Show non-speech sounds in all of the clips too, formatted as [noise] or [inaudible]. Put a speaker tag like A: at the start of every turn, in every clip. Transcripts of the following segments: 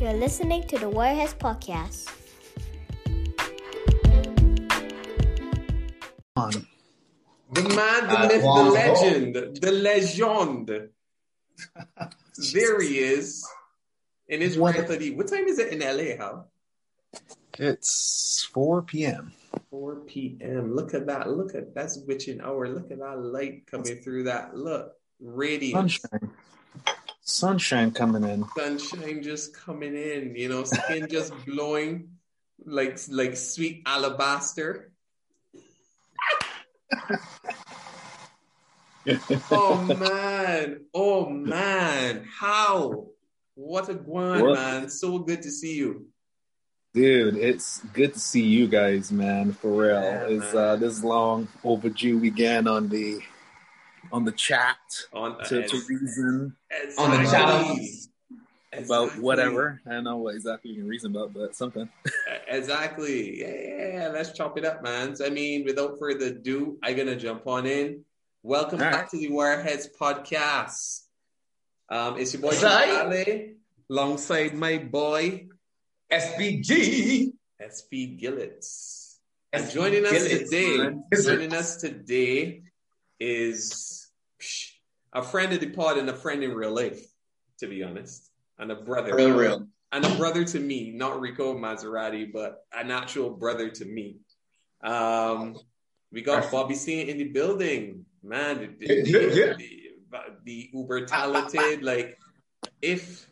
A: You're listening to the Wireheadz Podcast.
B: on.
C: The man, the
D: Uh,
C: myth, the
D: long
C: legend, the legend. there he is. In his
B: What-
C: right 30. What time is it in LA, Hal?
B: It's 4 p.m.
C: 4 p.m. Look at that. Look at that's witching hour. Look at that light coming through that. Look. Radiance.
B: Sunshine. Sunshine coming in.
C: Sunshine just coming in, you know, skin just [laughs] glowing like like sweet alabaster. [laughs] oh man, oh man, how? What a guan,
B: What?
C: man! So good to see you.
B: Dude, it's good to see you guys, man. For real,
C: Yeah,
B: it's
C: man.
B: uh, this long overdue weekend on the on the chat
C: On
B: to, to reason
D: On the
C: chat
B: about
C: Exactly.
B: whatever. I don't know what exactly you can reason about, but something.
C: Exactly. Yeah, yeah, yeah, let's chop it up, man. So, I mean, without further ado, I'm gonna jump on in. Welcome
B: All
C: back
B: right.
C: to the Wireheadz podcast. Um, it's your boy
D: Right.
C: Ale, alongside my boy
D: SBG.
C: SP Gillets. And joining us
D: Gillets,
C: today,
D: man.
C: joining us today is a friend of the pod and a friend in real life, to be honest, and a brother,
D: Real, real.
C: and a brother to me, not Rico Maserati, but an actual brother to me. Um, we got Bobby C in the building, man. The, the, the, the uber talented, like if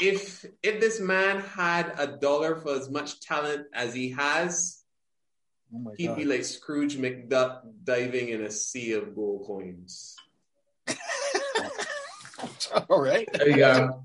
C: if if this man had a dollar for as much talent as he has,
B: Oh my
C: he'd
B: god!
C: be like Scrooge McDuck diving in a sea of gold coins. [laughs]
B: All right.
D: There you go.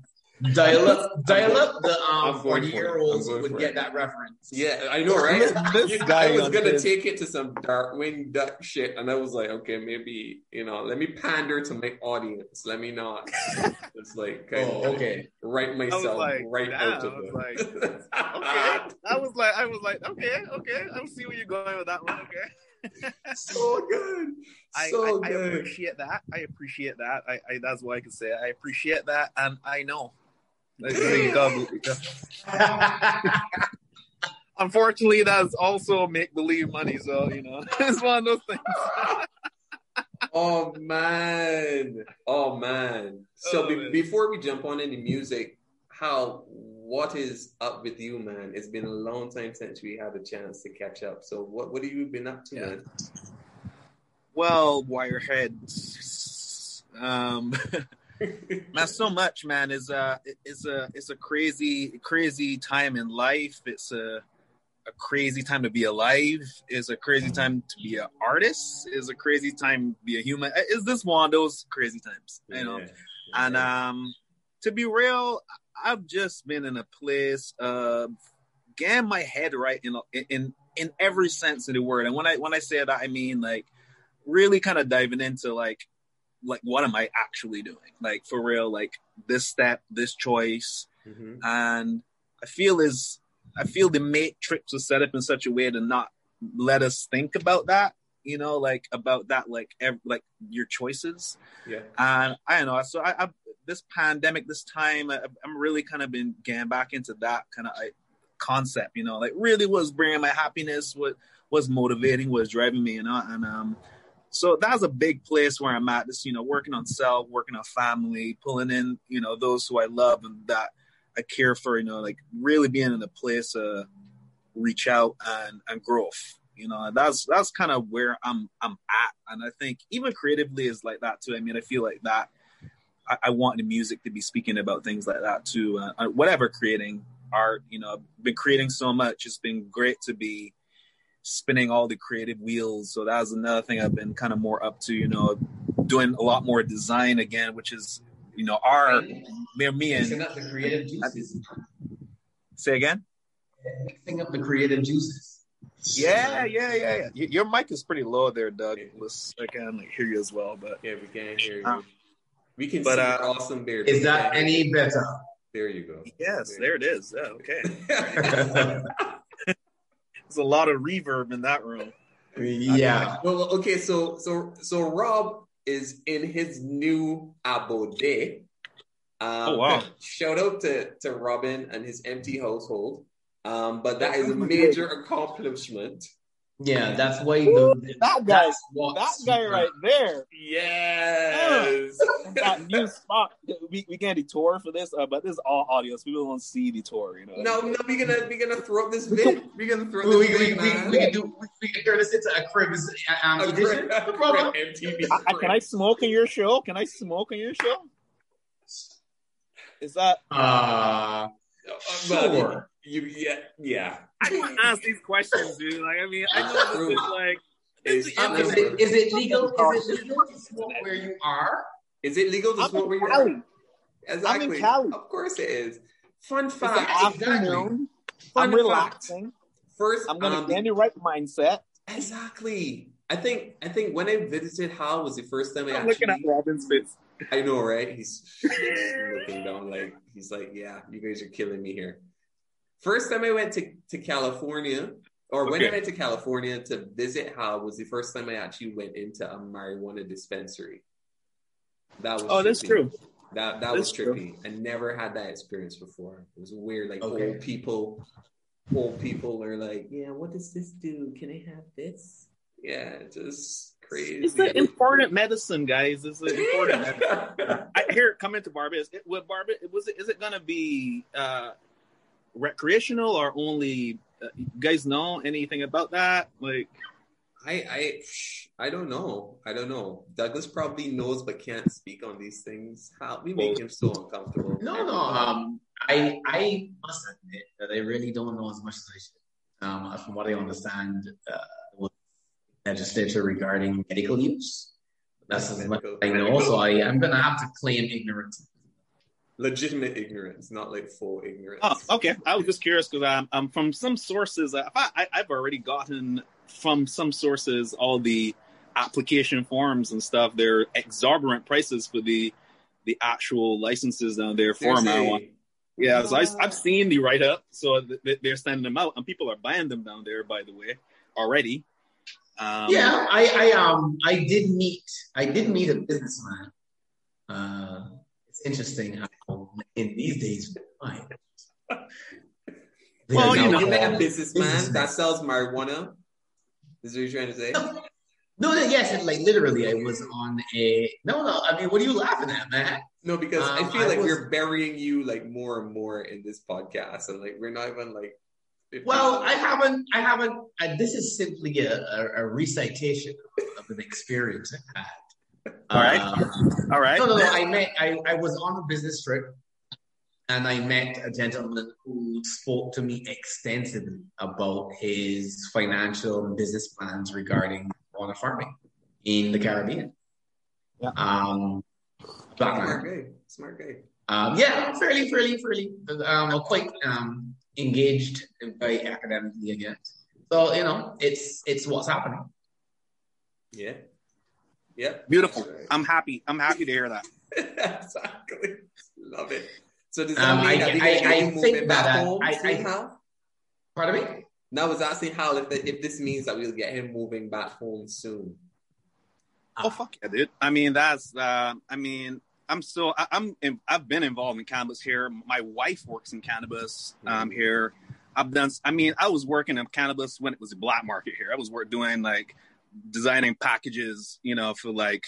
D: Dial up, dial up the um,
C: forty-year-olds
D: would
C: for
D: get
C: it.
D: that reference.
C: Yeah, I know, right?
B: This
C: You-
B: guy
C: I was gonna
B: his-
C: take it to some Darkwing Duck shit, and I was like, okay, maybe you know, let me pander to my audience. Let me not. [laughs] It's like, kind
D: Oh,
C: of
D: okay.
C: write myself
E: like,
C: right
E: damn,
C: out of
E: I was
C: it.
E: like, okay. [laughs] I was like, I was like, okay, okay. I see where you're going with that one. Okay.
C: so good, [laughs] so
E: I, I
C: good.
E: appreciate that. I appreciate that. I, I that's what I can say. I appreciate that, and I know. Like, thank God. [laughs] Unfortunately, that's also make believe money. So you know, it's one of those things.
C: Oh man, oh man. So
E: Oh,
C: be-
E: man.
C: before we jump on any music, how? What is up with you, man? It's been a long time since we had a chance to catch up. So what what have you been up to,
E: Yeah.
C: man?
E: Well, Wirehead. Um, [laughs] man, so much, man. Is uh, it's a it's a crazy crazy time in life. It's a a crazy time to be alive. Is a crazy time to be an artist. Is a crazy time to be a human. Is this one of those crazy times? You know.
C: Yeah.
E: And um, to be real, I've just been in a place of getting my head right in in in every sense of the word. And when I when I say that, I mean like really kind of diving into like like what am I actually doing? Like for real, like this step, this choice,
C: Mhm.
E: and I feel is I feel the matrix was set up in such a way to not let us think about that. You know, like about that, like ev- like your choices.
C: Yeah.
E: And I don't know. So I, I this pandemic, this time, I, I'm really kind of been getting back into that kind of concept. You know, like really was bringing my happiness, what was motivating, was driving me. You know, and um, so that's a big place where I'm at. Just you know, working on self, working on family, pulling in you know those who I love and that I care for. You know, like really being in a place of reach out and and growth. You know, that's that's kind of where I'm I'm at, and I think even creatively is like that too. I mean, I feel like that. I, I want the music to be speaking about things like that too. Uh, uh, whatever creating art, you know, I've been creating so much. It's been great to be spinning all the creative wheels. So that's another thing I've been kind of more up to. You know, doing a lot more design again, which is you know our me, me and
D: up the creative juices.
E: say again.
D: Mixing up the creative juices.
E: Yeah, yeah, yeah, yeah. Your mic is pretty low there, Doug. Let's, I can like, hear you as well, but
C: Yeah, we can hear you.
E: Um,
C: we can
E: but,
C: see
E: uh,
C: awesome beard.
D: Is that any better?
C: There you go.
E: yes, there it is. Yeah, okay. [laughs] [laughs] There's a lot of reverb in that room. Yeah.
C: Well, okay, so so so Rob is in his new abode, Um,
E: Oh, wow. [laughs]
C: Shout out to, to Robin and his empty household. Um, but that is a major accomplishment.
D: Yeah, that's why the,
F: That guy, that guy right there.
C: Yes.
F: That new spot. We, we can't detour for this, uh, but this is all audio, so people don't see the tour. You know.
C: no, no, we're gonna we're gonna throw up this vid. We're gonna throw
D: We,
C: this
D: we,
C: vid,
D: we,
C: man.
D: we, can do we can turn this into a cribs um,
C: A
D: edition.
C: great-
D: No
C: a
D: problem.
C: MTV.
F: I, I- can I smoke in your show? Can I smoke in your show? Is that?
D: Uh,
C: Uh, well,
D: Sure.
C: You, you yeah yeah.
E: I don't want to ask these questions, dude. Like, I mean, I know this is like,
C: It's
E: It's-
D: um, is it is it legal? Is it legal to smoke where you are?
C: Is it legal to
F: I'm
C: smoke where
F: in
C: you are? Exactly.
F: I'm in Cali.
C: Of course it is. Fun
F: It's the
C: fact.
D: Exactly.
F: afternoon.
C: Fun
F: I'm
C: fact.
F: relaxing.
C: First,
F: I'm gonna
C: um,
F: get in the right mindset.
C: exactly. I think I think when I visited Hal was the first time I
E: I'm looking at Robin's face.
C: I know, right? [laughs] He's looking down like he's like, yeah, you guys are killing me here. First time I went to, to California, or when I went to California to visit Hal was the first time I actually went into a marijuana dispensary. That was
E: Oh, that's true.
C: That that was
E: That's true.
C: trippy. I never had that experience before. It was weird. Like
D: Okay.
C: old people, old people are like, yeah, what does this do? Can I have this? Yeah, just crazy.
E: It's the important medicine, guys. It's the important [laughs] medicine. I hear it come into Barbados. It, with Barbie, was it? Is it gonna be uh, recreational or only? Uh, you guys know anything about that? Like,
C: I I I don't know. I don't know. Douglas probably knows but can't speak on these things. How we make him so uncomfortable.
D: No, no. Um, I I must admit that I really don't know as much as I should. Um, from what I understand, uh, with legislature regarding medical use. That's as much as I know. So I am gonna have to claim ignorance.
C: Legitimate ignorance, not like full ignorance.
E: oh, okay. I was just curious because I'm from some sources, uh, I, I, I've already gotten from some sources all the application forms and stuff. They're exorbitant prices for the the actual licenses down there for
C: Seriously.
E: marijuana. Yeah, so I, I've seen the write up. So th- th- they're sending them out, and people are buying them down there. By the way, already. Um,
D: yeah, I, I um I did meet I did meet a businessman. Uh, it's interesting how in these days, fine. [laughs]
E: Well, you know-
C: you met a businessman
D: Businessman.
C: that sells marijuana. Is what you're trying to say? [laughs]
D: No, no, yes, and like literally, I was on a no, no. I mean, what are you laughing at, man?
C: No, because I
D: Um,
C: feel
D: I
C: like
D: was-
C: we're burying you like more and more in this podcast, and like we're not even like.
D: Well, I haven't, I haven't. Uh, this is simply a, a, a recitation of an experience I had.
E: All right.
D: Um,
E: All right.
D: No, no, no. I met. I, I was on a business trip, and I met a gentleman who spoke to me extensively about his financial and business plans regarding marijuana farming in the Caribbean.
F: Yeah.
D: Um, black man.
C: smart guy, smart guy.
D: Um, yeah, fairly, fairly, fairly, um, quite um, engaged by academically again. So you know, it's it's what's happening.
C: Yeah, yeah,
E: Beautiful.
C: Right.
E: I'm happy. I'm happy to hear that. [laughs]
C: exactly. Love it. So does that
D: Um,
C: mean
D: I-
C: that we
D: I-
C: get
D: I think
C: back
D: that, uh,
C: home
D: I-
C: soon,
D: I-
C: Hal?
D: Pardon me.
C: Now, I was asking Hal if, the, if this means that we'll get him moving back home soon.
E: Oh fuck yeah, dude. I mean, that's. Uh, I mean, I'm still. I, I'm. In, I've been involved in cannabis here. My wife works in cannabis um, here. I've done. I mean, I was working in cannabis when it was a black market here. I was work doing like designing packages. You know, for like.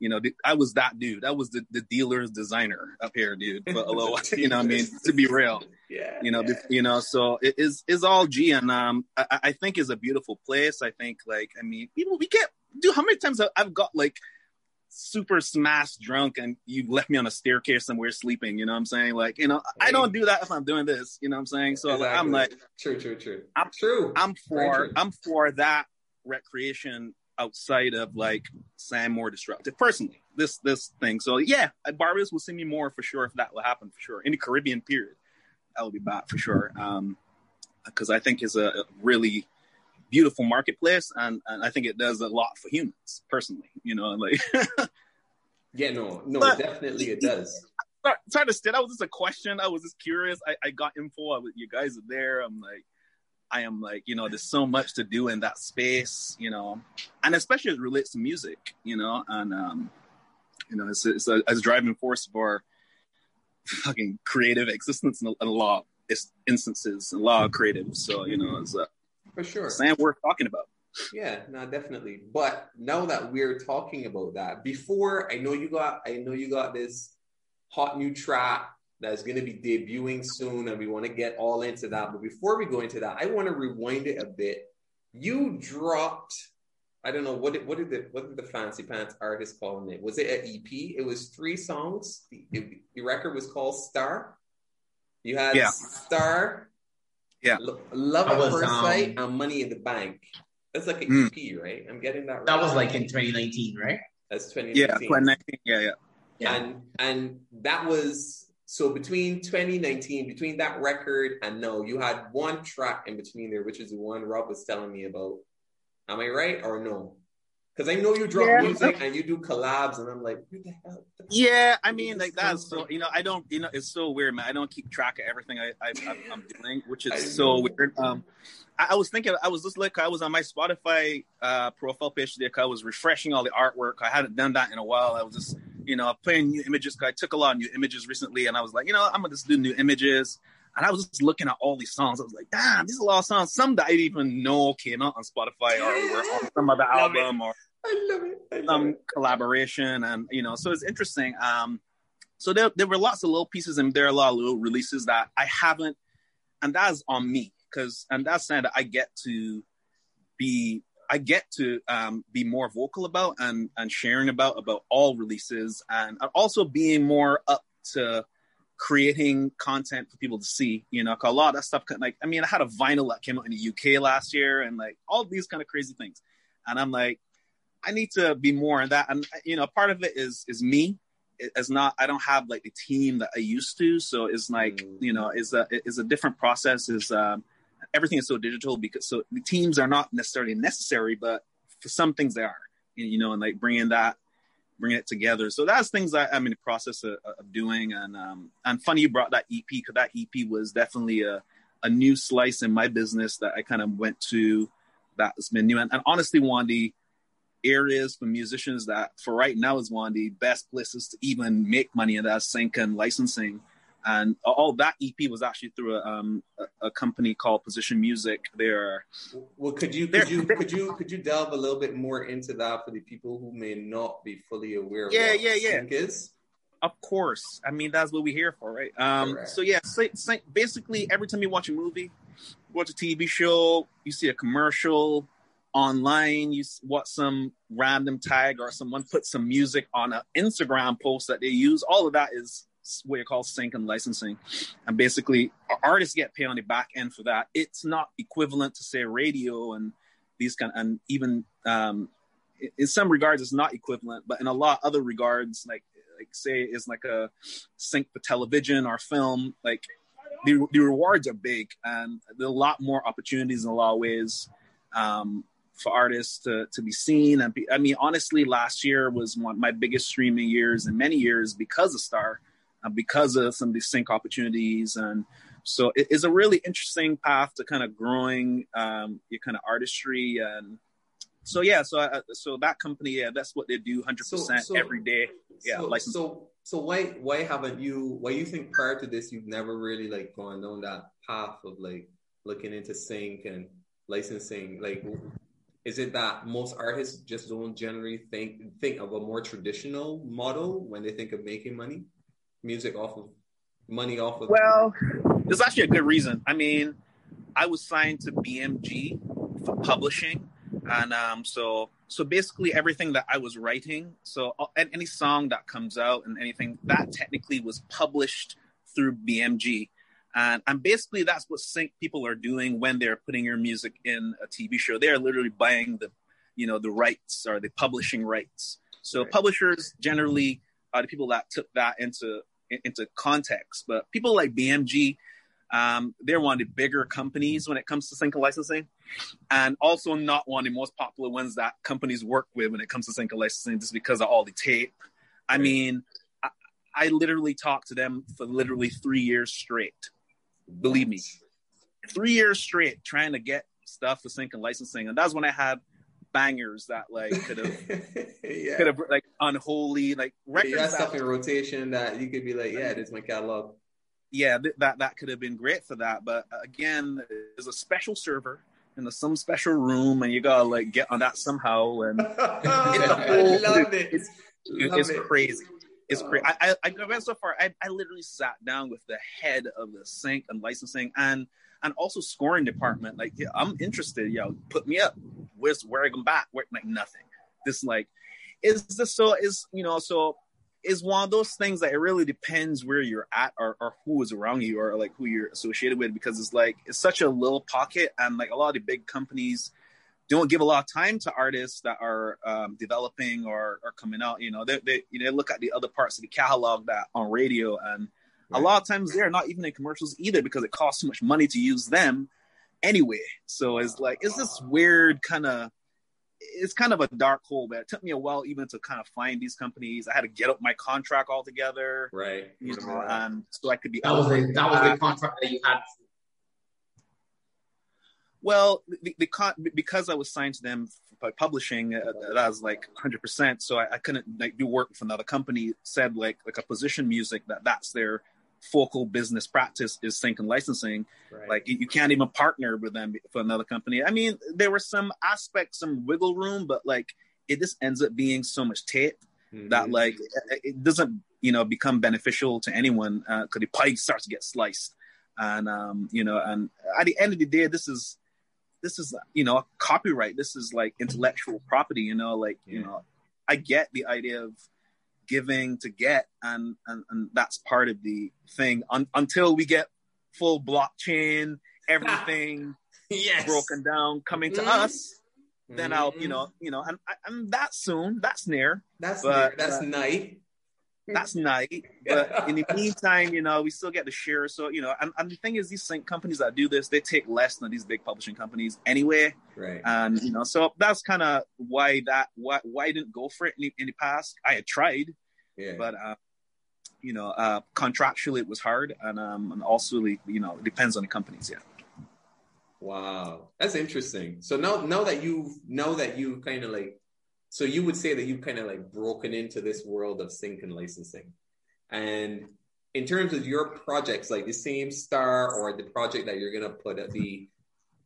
E: You know, I was that dude. I was the, the dealer's designer up here, dude. For a little, [laughs] you know, I mean, to be real, [laughs]
C: Yeah.
E: you know,
C: yeah.
E: you know. So it is is all G, and um, I, I think is a beautiful place. I think, like, I mean, people, we get, dude. How many times I've got like super smashed drunk, and you left me on a staircase somewhere sleeping. You know what I'm saying? Like, you know, I don't do that if I'm doing this. You know what I'm saying? So like, I'm like,
C: true, true, true.
E: I'm-
C: true.
E: I'm for
C: true.
E: I'm for that recreation outside of like saying more disruptive personally this this thing. So yeah barbados will see me more for sure if that will happen for sure. In the caribbean period that will be back for sure. Um because i think it's a really beautiful marketplace and, and i think it does a lot for humans personally you know like [laughs]
C: yeah, no, no,
E: But-
C: definitely it does.
E: sorry, to say that was just a question. I was just curious. I, I got info you guys are there. I'm like i am like you know there's so much to do in that space you know and especially as it relates to music you know and um you know it's, it's a, a driving force for fucking creative existence in a, a lot of instances, a lot of creatives. So you know, it's uh,
C: For sure.
E: something worth talking about.
C: Yeah, no, definitely. But now that we're talking about that, before I know you got, I know you got this hot new track that's going to be debuting soon, and we want to get all into that. But before we go into that, I want to rewind it a bit. You dropped, I don't know what did what did the what did the fancy pants artist call it? Was it an EP? It was three songs. The, it- the record was called Star. You had
E: Yeah.
C: Star,
E: Yeah.
C: Lo- Love
D: That
C: at
D: was,
C: First
D: um,
C: Sight, and Money in the Bank. That's like an
E: Mm.
C: EP, right? I'm getting that right.
D: That was like in 2019, right?
C: That's 2019.
E: Yeah, 2019. Yeah, yeah.
D: Yeah.
C: And and that was so between 2019, between that record and no, you had one track in between there, which is the one Rob was telling me about. Am I right or no? Because I know you drop
E: Yeah.
C: music and you do collabs, and I'm like, who the hell?
E: Yeah, I mean, like that's so you know, I don't, you know, it's so weird, man. I don't keep track of everything I, I I'm, I'm doing, which [laughs] is so weird. Um, I, I was thinking, I was just like, I was on my Spotify uh profile page today. I was refreshing all the artwork. I hadn't done that in a while. I was just, you know, playing new images. I took a lot of new images recently, and I was like, you know, I'm gonna just do new images. And I was just looking at all these songs. I was like, damn, these are a lot of songs. Some that I didn't even know came out on Spotify or were on some other
C: it.
E: album or
C: I love it. I love
E: some
C: it.
E: collaboration and you know so it's interesting um so there, there were lots of little pieces and there are a lot of little releases that i haven't and that's on me because and that's saying that i get to be i get to um be more vocal about and and sharing about about all releases and also being more up to creating content for people to see you know a lot of that stuff like i mean i had a vinyl that came out in the uk last year and like all these kind of crazy things and i'm like I need to be more in that. And you know, part of it is is me. It's not. I don't have like the team that I used to. So it's like
C: Mm.
E: you know, is a is a different process. Is um, everything is so digital because so the teams are not necessarily necessary, but for some things they are. and You know, and like bringing that, bringing it together. So that's things I'm in the process of, of doing. And um, and funny you brought that EP because that EP was definitely a a new slice in my business that I kind of went to. That's been new and, and honestly, Wandy areas for musicians that for right now is one of the best places to even make money and that's sync and licensing and all that ep was actually through a, um, a, a company called position music they're
C: Well, could you could you could you could you delve a little bit more into that for the people who may not be fully aware of
E: Yeah,
C: what
E: yeah, yeah.
C: is?
E: of course i mean that's what we're here for right um
C: Correct.
E: so yeah sync, basically every time you watch a movie watch a tv show you see a commercial online you watch some random tag or someone put some music on an instagram post that they use all of that is what you call sync and licensing. And basically artists get paid on the back end for that. It's not equivalent to say radio and these kind and even um in- some regards it's not equivalent but in a lot of other regards like like say is like a sync for television or film like the, the rewards are big and there are a lot more opportunities in a lot of ways um, for artists to, to be seen and be, i mean honestly last year was one my biggest streaming years in many years because of star because of some of these sync opportunities. And so it is a really interesting path to kind of growing um, your kind of artistry. And so yeah so uh, so that company yeah that's what they do 100%
C: So- so-
E: every day. Yeah
C: so,
E: license
C: so so why why haven't you why you think prior to this you've never really like gone down that path of like looking into sync and licensing? Like is it that most artists just don't generally think think of a more traditional model when they think of making money music off of money off of
E: Well, there's actually a good reason. I mean, I was signed to BMG for publishing, and um, so so basically everything that I was writing, so uh, and any song that comes out and anything that technically was published through BMG. And, and basically that's what sync people are doing when they're putting your music in a TV show. They're literally buying the, you know, the rights or the publishing rights. So
C: Right.
E: publishers generally are the people that took that into into context. But people like BMG, um, they're one of the bigger companies when it comes to sync licensing, and also not one of the most popular ones that companies work with when it comes to sync licensing, just because of all the tape. I mean, I, I literally talked to them for literally three years straight. Believe me, three years straight trying to get stuff for sync and licensing, and that's when I had bangers that like could have [laughs]
C: yeah.
E: could have like unholy like records.
C: You got
E: that-
C: stuff in rotation that you could be like, yeah, this is my catalog.
E: yeah, th- that that could have been great for that. But uh, again, there's a special server in some special room, and you gotta like get on that somehow. And [laughs] [laughs]
C: I love it.
E: It's,
C: Love
E: it's
C: it.
E: crazy. It's
C: Oh.
E: crazy. I, I I went so far. I, I literally sat down with the head of the sync and licensing and and also scoring department. Like, yeah, I'm interested. Yo, put me up. Where's where I come back? Where like nothing. This like is this so is you know so is one of those things that it really depends where you're at or, or who is around you or like who you're associated with because it's like it's such a little pocket and like a lot of the big companies don't give a lot of time to artists that are um, developing or, or coming out. You know, they, they you know look at the other parts of the catalog that on radio, and a lot of times they're not even in commercials either because it costs too much money to use them anyway. So it's like it's this weird kind of. It's kind of a dark hole, but it took me a while even to kind of find these companies. I had to get up my contract altogether,
C: Right.
E: you know, and so I could be
D: That was the that was the contract that you had.
E: Well, the, the con- because I was signed to them by publishing, uh, that was like 100%. So I, I couldn't like do work with another company. Said like like a position music that that's their focal business practice is sync and licensing.
C: Right.
E: Like you, can't even partner with them for another company. I mean, there were some aspects, some wiggle room, but like it just ends up being so much tape
C: Mhm.
E: that like it- doesn't you know become beneficial to anyone because the pie starts to get sliced and um you know and at the end of the day this is this is you know copyright this is like intellectual property you know like you know i get the idea of giving to get and and, and that's part of the thing Un- until we get full blockchain everything [laughs]
C: yes.
E: broken down coming to
C: Mhm.
E: us then i'll you
C: Mhm.
E: know you know and, and that's soon that's near
C: That's
E: but-
C: that's
E: but-
C: night.
E: That's nice. But in the meantime, you know, we still get the share. So, you know, and, and the thing is, these sync companies that do this, they take less than these big publishing companies anyway.
C: Right.
E: And, you know, so that's kind of why that, why, why I didn't go for it in the, in the past. I had tried,
C: yeah.
E: but, uh, you know, uh, contractually it was hard. And, um, and also, you know, it depends on the companies. Yeah.
C: Wow, that's interesting. So now, now that you know that you kind of like, so you would say that you've kind of like broken into this world of sync and licensing, and in terms of your projects, like the same star or the project that you're gonna put at the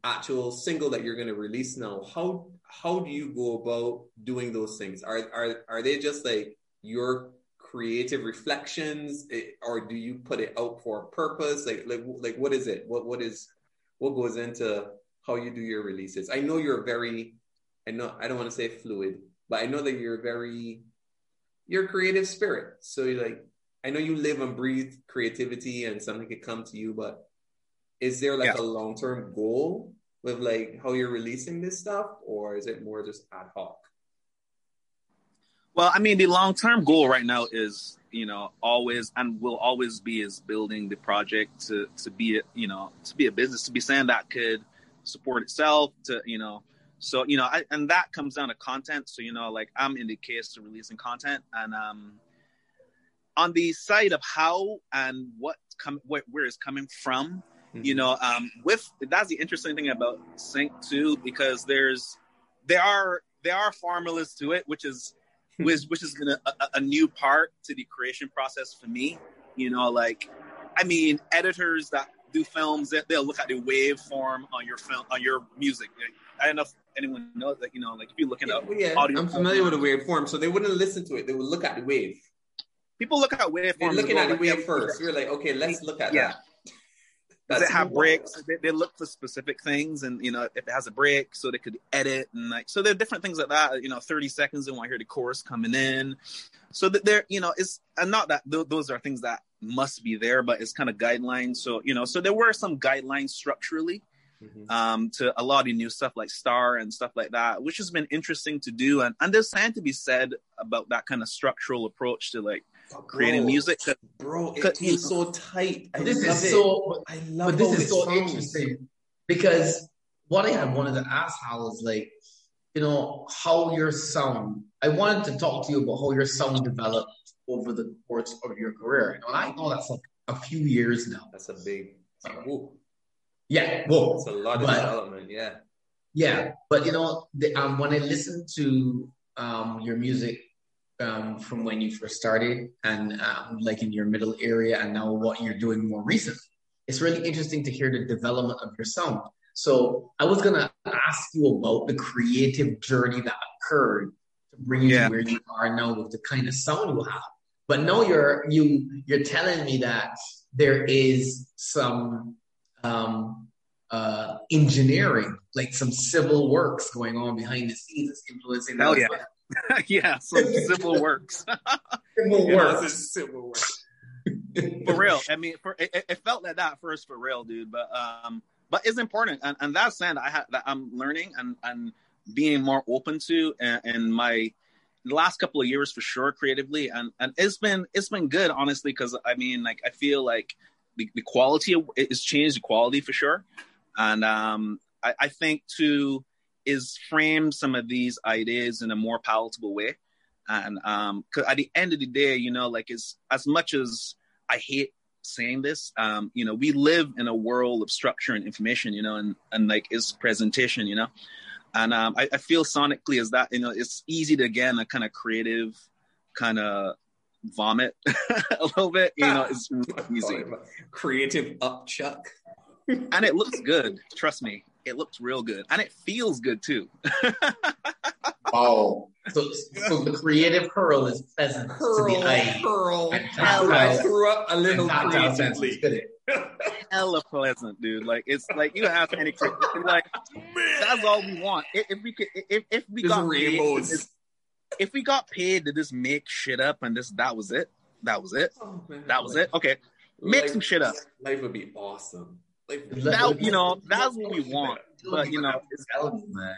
C: actual single that you're gonna release now, how how do you go about doing those things? Are are are they just like your creative reflections, or do you put it out for a purpose? Like like like what is it? What what is what goes into how you do your releases. I know you're very, I know I don't want to say fluid, but I know that you're very, you're a creative spirit. So you like, I know you live and breathe creativity, and something could come to you. But is there like
E: Yeah.
C: a long term goal with like how you're releasing this stuff, or is it more just ad hoc?
E: Well, I mean, the long term goal right now is, you know, always and will always be is building the project to to be, a, you know, to be a business, to be saying that could support itself, to you know, so you know, I, and that comes down to content. So you know, like I'm in the case to releasing content, and um, on the side of how and what come where, where it's coming from, you know um with that's the interesting thing about sync too because there's there are there are formulas to it which is which which has been a, a, new part to the creation process for me. You know like i mean editors that do films that they'll look at the waveform on your film on your music. I don't know if anyone knows that you know like if you're looking
C: Yeah,
E: at
C: well, yeah,
E: audio-
C: I'm familiar with the waveform, so they wouldn't listen to it. They would look at the wave.
E: people look at waveforms
C: They're looking at the
E: like,
C: wave first. You're like, okay, let's look at
E: Yeah.
C: that.
E: Does
C: That's
E: it have breaks? They, they look for specific things, and you know if it has a break, so they could edit and like so there are different things like that. You know, thirty seconds, and when I hear the chorus coming in, so that there, you know, it's and not that th- those are things that must be there, but it's kind of guidelines. So you know, so there were some guidelines structurally
C: Mhm.
E: um, to a lot of new stuff like Star and stuff like that, which has been interesting to do. And, and there's something to be said about that kind of structural approach to like creating music. That,
C: Bro, it
E: Cut-
C: feels so tight. I
D: This
C: love
D: is
C: it.
D: so,
C: I love
D: but this
C: how
D: is
C: it
D: so
C: sounds.
D: interesting because what I had wanted to ask Hal is like, you know, how your sound. I wanted to talk to you about how your sound developed over the course of your career. And I know that's like a few years now.
C: That's a big. Woo,
D: Yeah, whoa.
C: It's a lot of
D: But-
C: development. Yeah.
D: Yeah, but you know, the, um, when I listen to um, your music um, from when you first started, and um, like in your middle area, and now what you're doing more recently, it's really interesting to hear the development of your sound. So I was gonna ask you about the creative journey that occurred to bring you
E: Yeah.
D: to where you are now with the kind of sound you have. But now you're you you're telling me that there is some um, uh, engineering, like some civil works going on behind the scenes that's influencing
E: Hell
D: that.
E: yeah. [laughs] yeah, some civil works. [laughs]
D: Civil works.
C: civil war.
E: for real. I mean, for it, it felt like that first for real, dude. But um, but it's important, and, and that's something I ha- that I'm learning and and being more open to and, in my last couple of years for sure, creatively, and and it's been it's been good, honestly, because I mean, like I feel like the, the quality it's changed the quality for sure, and um, I, I think to is frame some of these ideas in a more palatable way. And um 'cause at the end of the day you know like as as much as i hate saying this um you know we live in a world of structure and information you know and and like is presentation you know? And um I, I feel sonically as that you know it's easy to again a kind of creative kind of vomit [laughs] a little bit you know it's [laughs] easy
C: Creative upchuck. [laughs]
E: and it looks good trust me it looks real good and it feels good too
D: Oh, so so the creative curl is pleasant to
C: Curl,
D: the eye.
C: curl.
D: And
C: I
D: tactile-
C: threw up a little
D: and tactile
C: creatively.
E: hella pleasant, dude. Like it's like you don't have any like that's all we want. If, if we could, if if we
C: There's
E: got paid,
C: rainbows.
E: If we got paid to just make shit up and this that was it, that was it,
C: Oh,
E: that was it. Okay, make
C: Life-
E: some shit up.
C: Life would be awesome. Be
D: That-
E: you know that's what we want. But you know, it's,
D: man.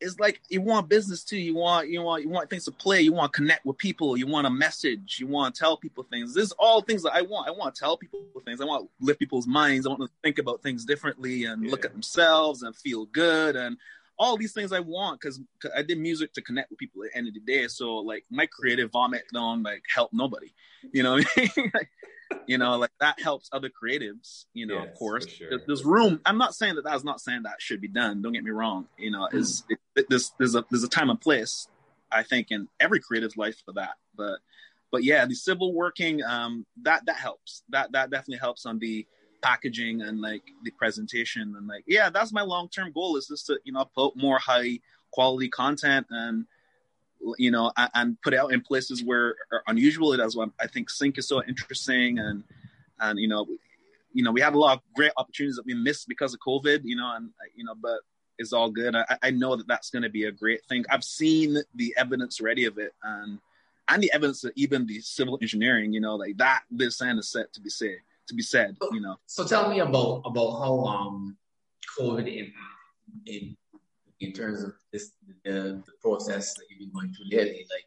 E: it's like you want business too. You want you want you want things to play. You want to connect with people. You want a message. You want to tell people things. This is all things that I want. I want to tell people things. I want to lift people's minds. I want them to think about things differently and look at themselves and feel good and all these things I want because I did music to connect with people at the end of the day. So like my creative vomit don't like help nobody. You know, what I mean? [laughs] Like, you know, like that helps other creatives. You know, of course.
C: for sure.
E: There's room. I'm not saying that that's not saying that should be done. Don't get me wrong. You know, is it, it, there's there's a there's a time and place. I think in every creative's life for that. But but yeah, the civil working um that that helps. That that definitely helps on the packaging and like the presentation and like yeah, that's my long term goal is just to you know put more high quality content and you know and, put it out in places where are unusual. That's why I think sync is so interesting and and you know you know we had a lot of great opportunities that we missed because of COVID. You know and you know but it's all good. I, I know that that's going to be a great thing. I've seen the evidence already of it, and and the evidence that even the civil engineering, you know, like that this and is set to be said to be said. You know,
D: So tell me about about how um COVID in in in terms of this the, the process that you've been going through lately. Like,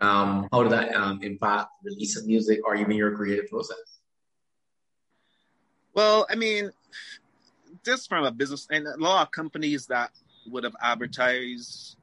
D: um, how did that um impact the release of music or even your creative process?
E: well, I mean, just from a business and a lot of companies that would have advertised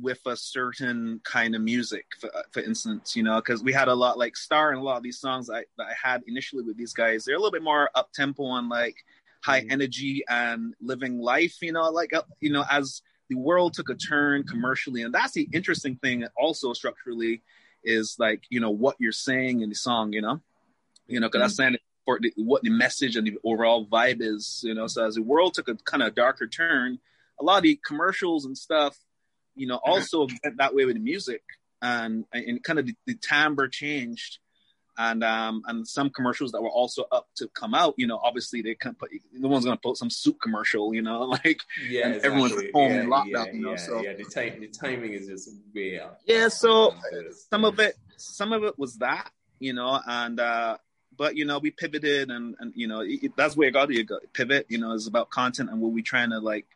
E: with a certain kind of music, for, for instance, you know, because we had a lot like Star and a lot of these songs I, that I had initially with these guys, they're a little bit more up tempo and like high
C: Mhm.
E: energy and living life, you know, like, uh, you know, as the world took a turn commercially. And that's the interesting thing also structurally is like, you know, what you're saying in the song, you know, you know, because that's saying for the, what the message and the overall vibe is, you know, so as the world took a kind of darker turn, a lot of the commercials and stuff, you know, also went that way with the music and and kind of the, the timbre changed. And um and some commercials that were also up to come out, you know, obviously they can't put no one's gonna put some soup commercial, you know, [laughs] like
C: Yeah,
E: And everyone's
C: exactly.
E: home
C: yeah,
E: in lockdown,
C: Yeah,
E: you know,
C: yeah,
E: so-
C: yeah. The, time, the timing is just out.
E: yeah. So some of it some of it was that you know and uh but you know we pivoted and and you know it, that's where it got to you go pivot you know it's about content and what we trying to like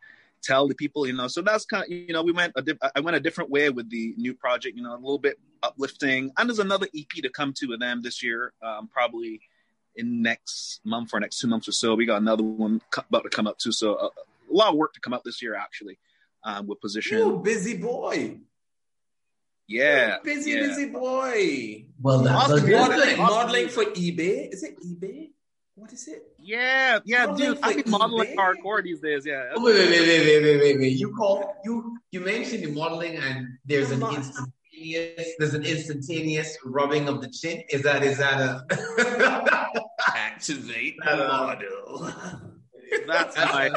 E: tell the people you know so that's kind of you know we went a diff- i went a different way with the new project you know a little bit uplifting and there's another ep to come to with them this year um probably in next month or next two months or so we got another one about to come up too so a, a lot of work to come up this year actually um with position
C: You busy boy.
E: yeah
C: Busy,
E: yeah.
C: busy boy.
D: Well, that's a
E: Awesome.
D: good
C: Modeling, modeling for eBay. Is it eBay? What is it?
E: Yeah, yeah, dude.
C: I've
E: been modeling
C: eBay?
E: hardcore these days. Yeah.
D: Wait, wait, wait, wait, wait, wait, wait, You call you you mentioned the modeling, and there's an instantaneous there's an instantaneous rubbing of the chin. Is that is that a [laughs]
C: activate
D: that
C: model?
E: That's [laughs] my.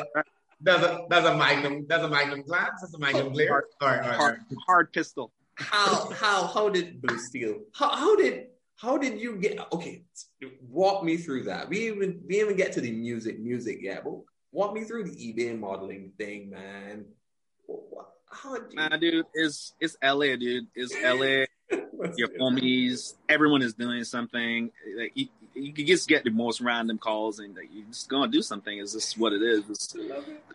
D: That's a that's a magnum that's a magnum glass that's a magnum glare. Hard, all right, all right.
E: hard, hard pistol.
C: How how how did blue steel? How, how did how did you get? Okay, walk me through that. We even we even get to the music music yet, but walk me through the eBay modeling thing, man. How did you?
E: Nah, dude, it's it's LA, dude. It's LA. [laughs] Your homies, everyone is doing something. Like you, just get the most random calls, and like, you're just gonna do something. Is this what it is? It's-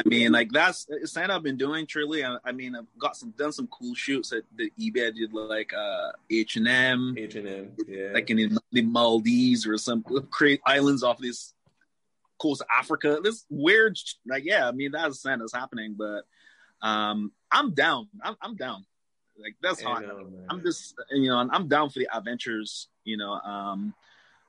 E: I mean, like that's it's something I've been doing. Truly, I, I mean, I've got some done some cool shoots at the eBay. I did like uh H and M,
C: H and M, yeah.
E: like in the- Maldives or some great islands off this coast of Africa. This weird, like yeah. I mean, that's something that's happening, but um, I'm down. I'm, I'm down. Like that's hot.
C: know.
E: I'm just you know I'm down for the adventures. You know, um,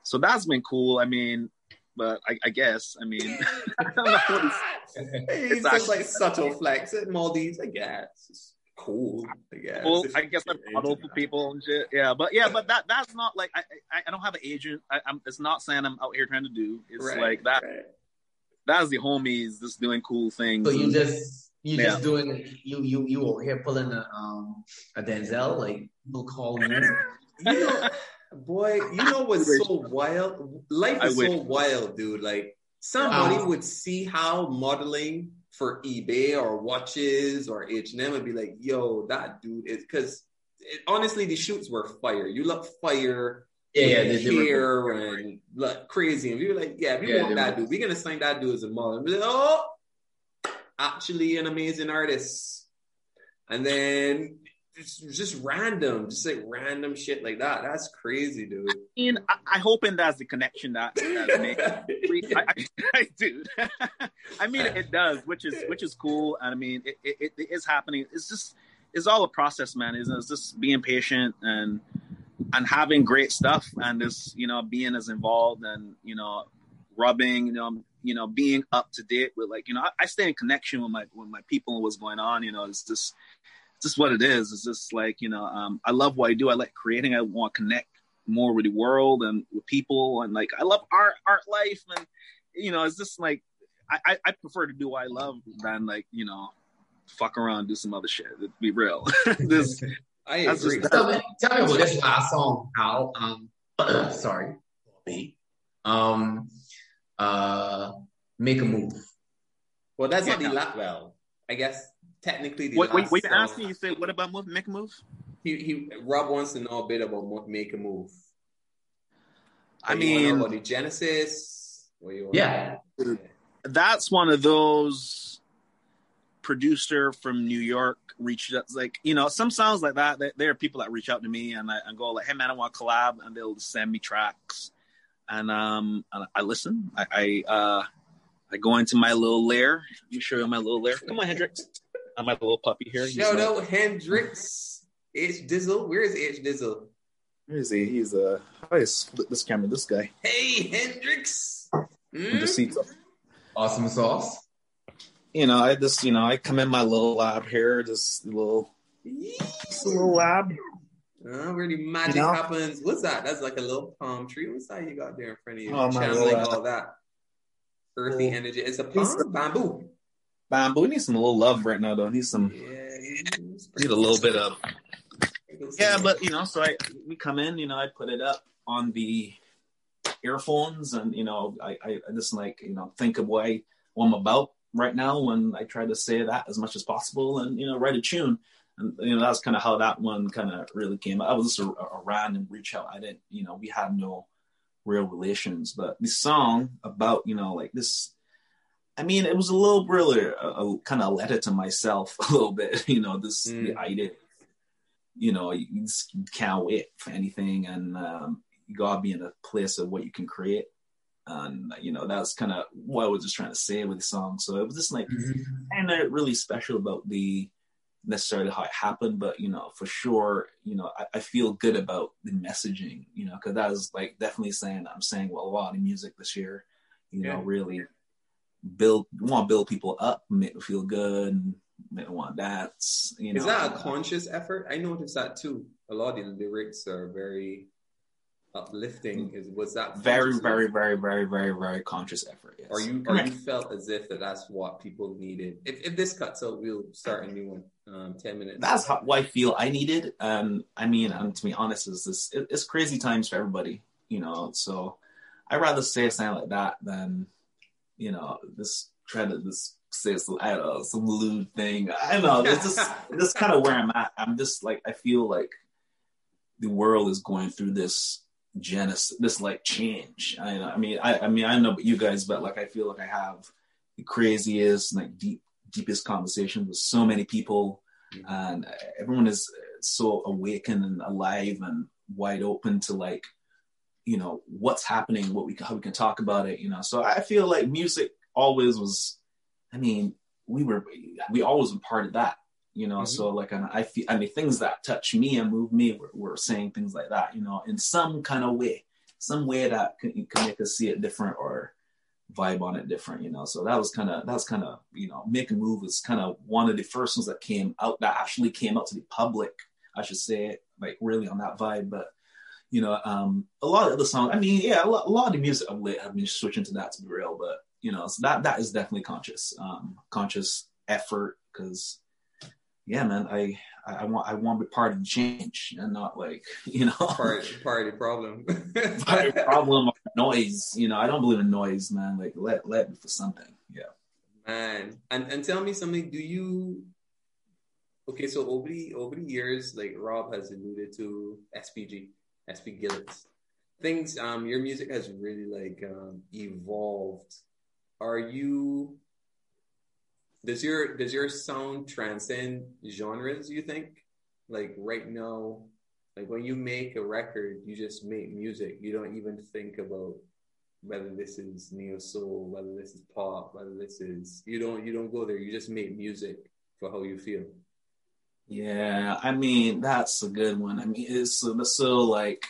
E: so that's been cool. I mean, but I, I guess I mean, [laughs] I don't know what [laughs] it's-
C: It's just like subtle flex at Maldives, I guess. It's cool, I guess.
E: Well,
C: If
E: I guess I
C: you're
E: model for people and shit. Yeah, but yeah, but that that's not like I I, I don't have an agent. I, I'm it's not saying I'm out here trying to do. It's
C: Right,
E: like that.
C: right.
E: That's the homies just doing cool things.
D: So you
E: and-
D: just you just
E: Yeah.
D: doing you you you over here pulling a um a Denzel like people call you.
C: You know, boy, you know what's so wild? Life is so wild, dude. Like somebody would see how modeling for eBay or watches or H and M and be like, "Yo, that dude is." Because honestly, the shoots were fire. You look fire.
D: Yeah, yeah, they were-
C: hair and look crazy. And we were like, "Yeah, we
D: Yeah,
C: want that
D: were-
C: dude. We're gonna sign that dude as a model." And like, "Oh, actually, an amazing artist." And then just, just random, just like random shit like that. That's crazy, dude.
E: I mean, I, I hoping that's the connection that that [laughs] makes. I, I, I do. [laughs] I mean, it does, which is which is cool, and I mean, it, it, it is happening. It's just it's all a process, man. Isn't it? It's just being patient and and having great stuff, and just you know being as involved and you know rubbing, you know, you know being up to date with like you know I, I stay in connection with my with my people and what's going on. You know, it's just just what it is. It's just like you know, um, I love what I do. I like creating. I want to connect more with the world and with people and like I love art art life and you know it's just like I, I, I prefer to do what I love than like you know fuck around and do some other shit to be real [laughs] this
C: I agree.
E: just-
D: Tell me, tell me about this last song, Al. Um, [clears throat] sorry, me. Um, uh, make a move.
C: well, that's not
E: Yeah.
C: the last. Well, I guess technically the
E: wait wait
C: last
E: wait
C: song-
E: ask me you say what about move make a move?
C: He, he Rob wants to know a bit about mo- make a move.
E: I
C: What, you wanna know
E: mean
C: about the Genesis. What you wanna
D: Yeah.
E: that's one of those producer from New York reached out like you know some songs like that there- there are people that reach out to me and I and go like hey man I want to collab and they'll send me tracks. And um and I listen. I, I uh I go into my little lair. Let me show you my little lair. Come on Hendrix I'm my little puppy here He's
C: Shout
E: my-
C: out Hendrix, H Dizzle. Where is H Dizzle?
E: where is he he's uh I split this camera this guy
C: Hey Hendrix.
E: Just see
D: Awesome sauce.
E: you know I just you know I come in my little lab here just a little just a little lab
C: Uh, where the magic
E: You know?
C: happens. What's that? That's like a little palm tree. What's that you got there in front of you?
E: Oh, my
C: Channeling
E: little, uh,
C: all that earthy
E: little-
C: energy. It's a
E: Piece
C: palm bamboo.
E: Bamboo need some little love right now, though. Need some
C: Yeah,
E: need a little bit of yeah, but you know, so I we come in, you know, I put it up on the earphones, and you know, I I, just like you know think of what, I, what I'm about right now when I try to say that as much as possible, and you know, write a tune, and you know that's kind of how that one kind of really came. I was just a, a random reach out. I didn't, you know, we had no real relations, but the song about you know like this I mean, it was a little really a, a kind of letter to myself [laughs] a little bit. You know, this
C: Mm.
E: the idea. You know, you just can't wait for anything, and um, you gotta be in a place of what you can create. And you know, that's kind of what I was just trying to say with the song. So it was just like kind of really special about the necessarily how it happened, but you know, for sure, you know, I, I feel good about the messaging. You know, because that is like definitely saying I'm saying well a lot of music this year You know,
C: Yeah.
E: really build want to build people up, make them feel good, and make them want to dance. You know,
C: Is that a conscious effort? I noticed that too. A lot of the lyrics are very uplifting. Is was that
E: very, very, very, very, very, very conscious effort. Yes.
C: Or you, or you felt as if that that's what people needed. If, if this cuts out, we'll start a new one. Um, Ten minutes.
E: That's how, what I feel I needed. Um, I mean, and to be honest, is this it, it's crazy times for everybody, you know. So I'd rather say something like that than, you know, this try to this say some I don't know some lewd thing. I don't know. It's just it's kind of where I'm at. I'm just like I feel like the world is going through this genesis, this like change. I, I mean, I, I mean, I don't know about you guys, but like I feel like I have the craziest, like deep, deepest conversations with so many people, mm-hmm. and everyone is so awakened and alive and wide open to like, you know, what's happening, what we how we can talk about it, you know. So I feel like music always was. I mean, we were we always were part of that you know
C: Mhm.
E: so like and i feel i mean things that touch me and move me were, were saying things like that you know in some kind of way some way that can, can make us see it different or vibe on it different you know so that was kind of that's kind of you know make a move was kind of one of the first ones that came out that actually came out to the public i should say like really on that vibe but you know um a lot of other songs i mean yeah a lot, a lot of the music of late have been switching to that to be real but you know so that that is definitely conscious um conscious effort because yeah, man, I, I I want I want to be part of the change and not like [laughs] you know
C: part part of the problem. [laughs]
E: part of the problem noise. You know, I don't believe in noise, man. Like let let me for something. Yeah.
C: Man, and and tell me something. Do you? Okay, so over the over the years, like Rob has alluded to, SPG, SP Gillets, things. Um, your music has really like um, evolved. Are you? Does your does your sound transcend genres? You think? Like right now, like when you make a record, you just make music. You don't even think about whether this is neo soul, whether this is pop, whether this is you don't you don't go there. You just make music for how you feel.
E: Yeah, I mean that's a good one. I mean it's so, so like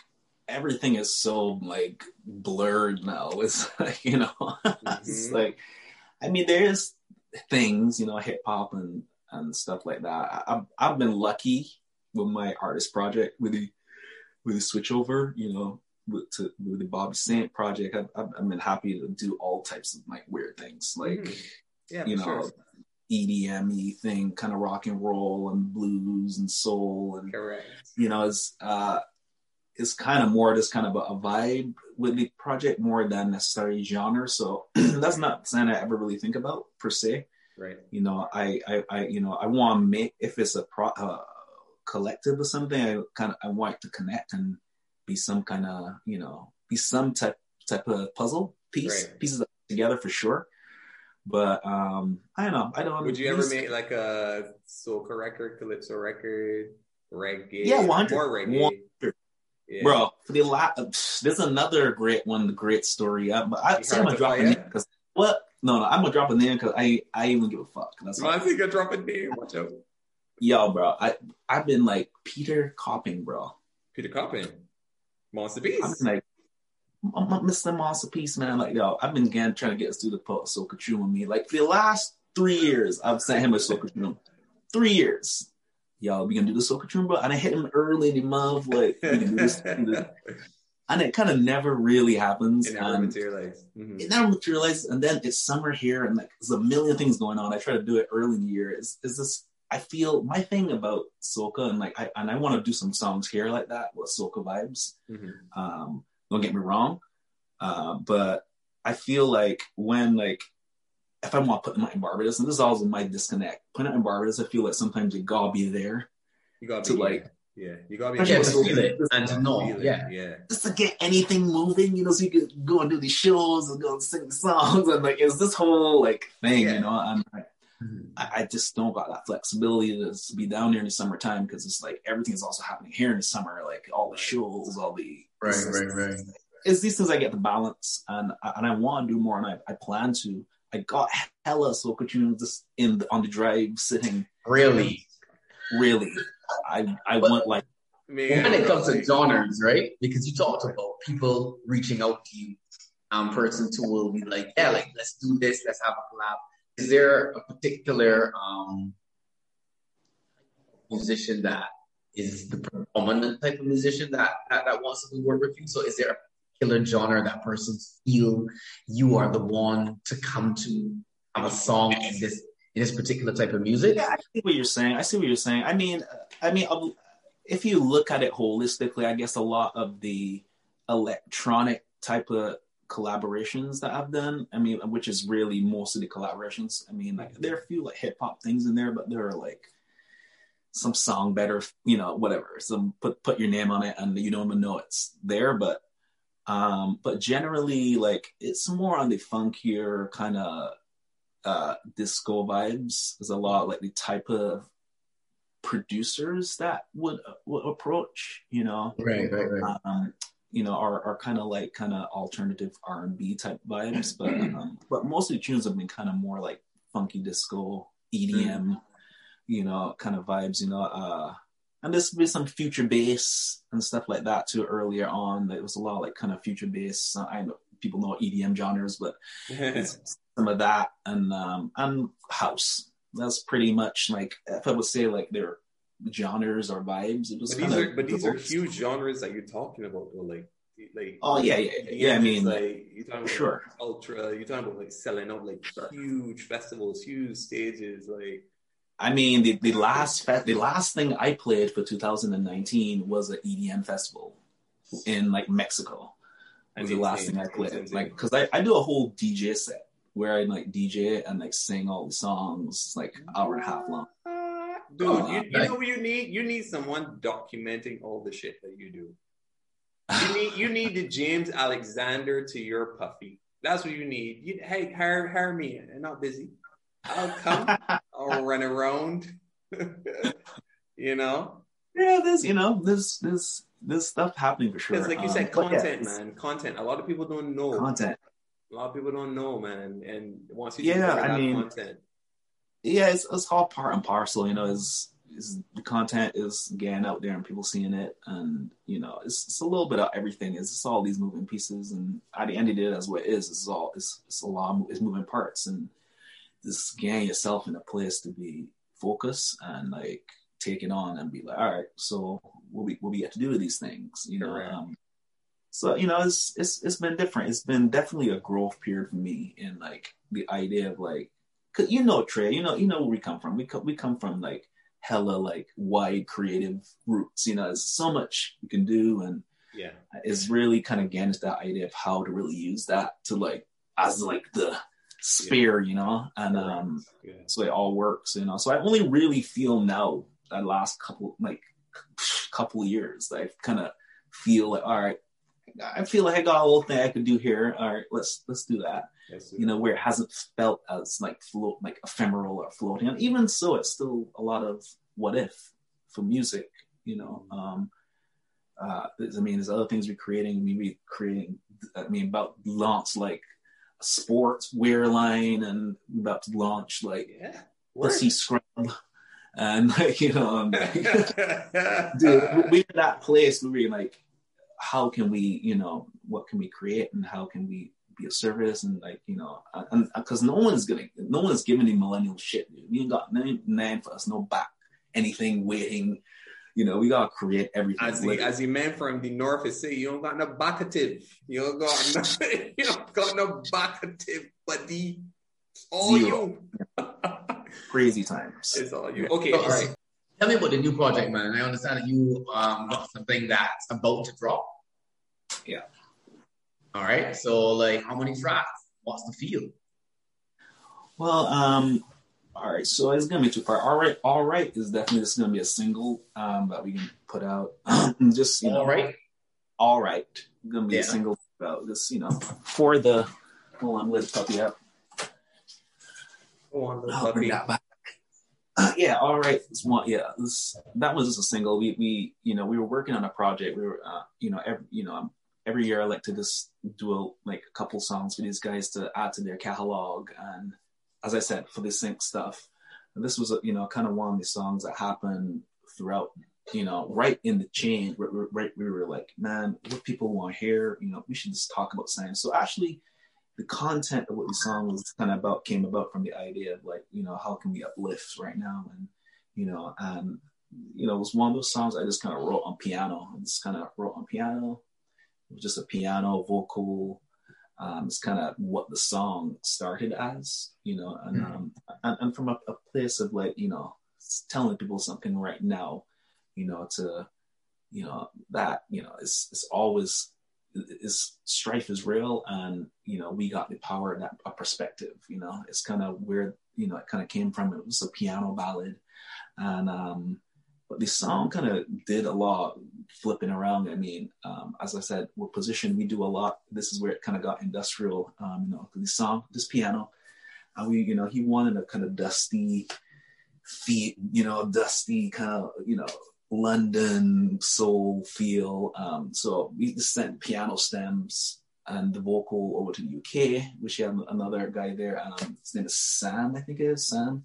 E: everything is so like blurred now. [laughs] It's like you know, it's
C: Mhm.
E: like I mean there's things you know hip hop and and stuff like that. I, I've I've been lucky with my artist project with the with the switchover. You know, with to with the Bobby Saint project. I've I've I've been happy to do all types of like weird things like.
C: Mhm. Yeah,
E: you know,
C: sure.
E: EDM thing, kind of rock and roll and blues and soul and
C: Correct.
E: you know, it's uh it's kind of more just kind of a, a vibe with the project more than necessarily genre. So [clears throat] that's not something I ever really think about per se.
C: Right.
E: You know, I I, I you know I want to make if it's a pro, uh, collective or something, I kind of I want it to connect and be some kind of you know be some type type of puzzle piece
C: Right.
E: pieces together for sure. But um I don't know. I don't. Know.
C: Would you ever make like a soca record, calypso record, reggae?
E: Yeah, 100.
C: More reggae.
E: 100.
C: Yeah.
E: bro. For the la- there's another great one, the great story. I, but I, say I'm gonna drop a name because what? No, no, I'm gonna drop a name because I I even give a fuck. That's all.
C: I think I drop a name. Watch out.
E: Yo, bro. I I've been like Peter Copping, bro.
C: Peter Coppin. Monster Beast.
E: been like. I'm, I'm Mr. Masterpiece, man. Like, yo, I've been again trying to get us dude to put a Soca Tune with me. Like, for the last three years, I've sent him a Soca Tune. Three years. Yo, we gonna do the Soca Tune, bro? And I hit him early in the month, like, we can do this. we can do that. [laughs] And it kind of never really happens.
C: It never
E: and
C: materialized. Mhm.
E: it never materialized. And then it's summer here, and like there's a million things going on. I try to do it early in the year. Is is this? I feel my thing about soca, and like I and I want to do some songs here like that with soca vibes.
C: Mhm.
E: Um, don't get me wrong, uh, but I feel like when like if I want to put them out in Barbados, and this is also my disconnect. Putting it in Barbados, I feel like sometimes you gotta be there
C: You gotta
E: to
C: be
E: like
C: yeah. You gotta be
D: Yeah, to feel it and to know. Yeah.
C: yeah.
E: just to get anything moving, you know, so you could go and do these shows and go and sing songs and like it's this whole like thing,
C: Yeah.
E: you know. And I, I I just don't got that flexibility to be down there in the summertime because it's like everything is also happening here in the summer, like all the shows, all the
D: Right, right, right.
E: It's these things I get the balance, and and I want to do more, and I, I plan to. I got hella soca tunes just in the, on the drive, sitting.
D: Really.
E: Really, I I want like
C: Man,
D: When it comes to genres, right? Because you talked about people reaching out to you um, person to will be like, yeah, like let's do this, let's have a collab. Is there a particular um, musician that is the predominant type of musician that, that that wants to work with you? So is there a particular genre that person feel you are the one to come to have a song in this in this particular type of music?
E: Yeah, I see what you're saying. I see what you're saying. I mean, I mean, um, if you look at it holistically, I guess a lot of the electronic type of collaborations that I've done, I mean, which is really most of the collaborations. I mean, like there are a few like hip hop things in there, but there are like some song better, you know, whatever. Some put put your name on it and you don't even know it's there, but um, but generally like it's more on the funkier kind of uh disco vibes. There's a lot like the type of producers that would would approach, you know.
D: Right, right, right.
E: Um, you know, are, are kind of like kind of alternative R and B type vibes, but um, but most of the tunes have been kind of more like funky disco, EDM, mm-hmm. You know, kind of vibes. You know, uh, and there's been some future bass and stuff like that too. Earlier on, there was a lot of like kind of future bass. I know people know EDM genres, but [laughs] some of that and um, and house. That's pretty much like if I would say like they're genres or vibes. It was
C: but these are but these are huge genres that you're talking about. Though, like like
E: oh yeah yeah yeah. yeah I mean
C: like you talking about
E: sure
C: ultra. You're talking about like selling out like sure. huge festivals, huge stages. Like
E: I mean the the last fe- the last thing I played for 2019 was an EDM festival in like Mexico. Was the last thing I played. Like because I, I do a whole DJ set where I like DJ and like sing all the songs like hour and a half long.
C: Dude, oh, you, you know what you need? You need someone documenting all the shit that you do. You [laughs] need you need the James Alexander to your puffy. That's what you need. You, hey, hire hire me. I'm not busy. I'll come. [laughs] I'll run around. [laughs] you know.
E: Yeah, there's you know there's there's there's stuff happening for sure.
C: Because like you um, said, content, yeah, man, content. A lot of people don't know
E: content.
C: A lot of people don't know, man. And once you
E: yeah, I mean,
C: content,
E: yeah, it's, it's all part and parcel. You know, is is the content is getting out there and people seeing it, and you know, it's, it's a little bit of everything. It's, it's all these moving pieces, and at the end of the day, that's what it is. It's all it's, it's a lot. Of, it's moving parts, and just getting yourself in a place to be focused and like take it on and be like, all right, so what we what we have to do with these things, you know. Um, so you know, it's it's it's been different. It's been definitely a growth period for me in like the idea of like cause you know Trey, you know you know where we come from. We come we come from like hella like wide creative roots. You know, there's so much you can do, and
C: yeah,
E: it's really kind of against that idea of how to really use that to like as like the spear, yeah. you know, and um, yeah. so it all works, you know. So I only really feel now that last couple like couple years that I kind of feel like all right I feel like I got a little thing I could do here. All right, let's let's do that. Yes, you know, where it hasn't felt as like float like ephemeral or floating. And even so, it's still a lot of what if for music. You know, mm-hmm. um, uh, I mean, there's other things we're creating. We be creating. I mean, about launch like sports wear line, and about to launch like
C: yeah,
E: Pussy Scrub and [laughs] like you know, um, [laughs] dude, we're that place where we're like how can we, you know, what can we create and how can we be a service and like, you know, and because no one's gonna, no one's giving the millennial shit. Dude. We ain't got none, for us, no back, anything waiting. You know, we gotta create everything.
C: As the as the man from the north is saying, you don't got no backative. You don't got no, [laughs] you don't got no backative, buddy. All Zero. you. [laughs]
E: Crazy times.
C: It's all you. Okay, all right.
D: Tell me about the new project, man. I understand that you um, got something that's about to drop.
E: Yeah.
D: All right. So, like, how many tracks? What's the feel?
E: Well, um, all right. So it's gonna be two part. All right. All right is definitely this is gonna be a single um, that we can put out. [clears throat] just you know,
D: all right.
E: All right. Gonna be yeah. a single about this. You know, for the. Hold on, let's puppy up.
C: Go on, little puppy. [clears throat]
E: yeah, all right. One, yeah, this, that was just a single. We, we, you know, we were working on a project. We were, uh, you know, every, you know, every year I like to just do a, like a couple songs for these guys to add to their catalog. And as I said, for the sync stuff, and this was, you know, kind of one of the songs that happened throughout you know, right in the change, right, we were like, man, what people want to hear, you know, we should just talk about science. So actually, the content of what the song was kind of about came about from the idea of like, you know, how can we uplift right now, and you know, and you know, it was one of those songs I just kind of wrote on piano. I just kind of wrote on piano. It was just a piano vocal. Um, it's kind of what the song started as, you know, and mm-hmm. um, and, and, from a, a place of like, you know, telling people something right now you know, to, you know, that, you know, it's, it's always, is strife is real and, you know, we got the power of that a perspective, you know, it's kind of where, you know, it kind of came from. It was a piano ballad. And, um, but the song kind of did a lot flipping around. I mean, um, as I said, we're positioned, we do a lot. This is where it kind of got industrial, um, you know, the song, this piano, and we, you know, he wanted a kind of dusty, feet, you know, dusty kind of, you know, London soul feel. Um, so we sent piano stems and the vocal over to the UK, which had another guy there. Um, his name is Sam, I think it is Sam,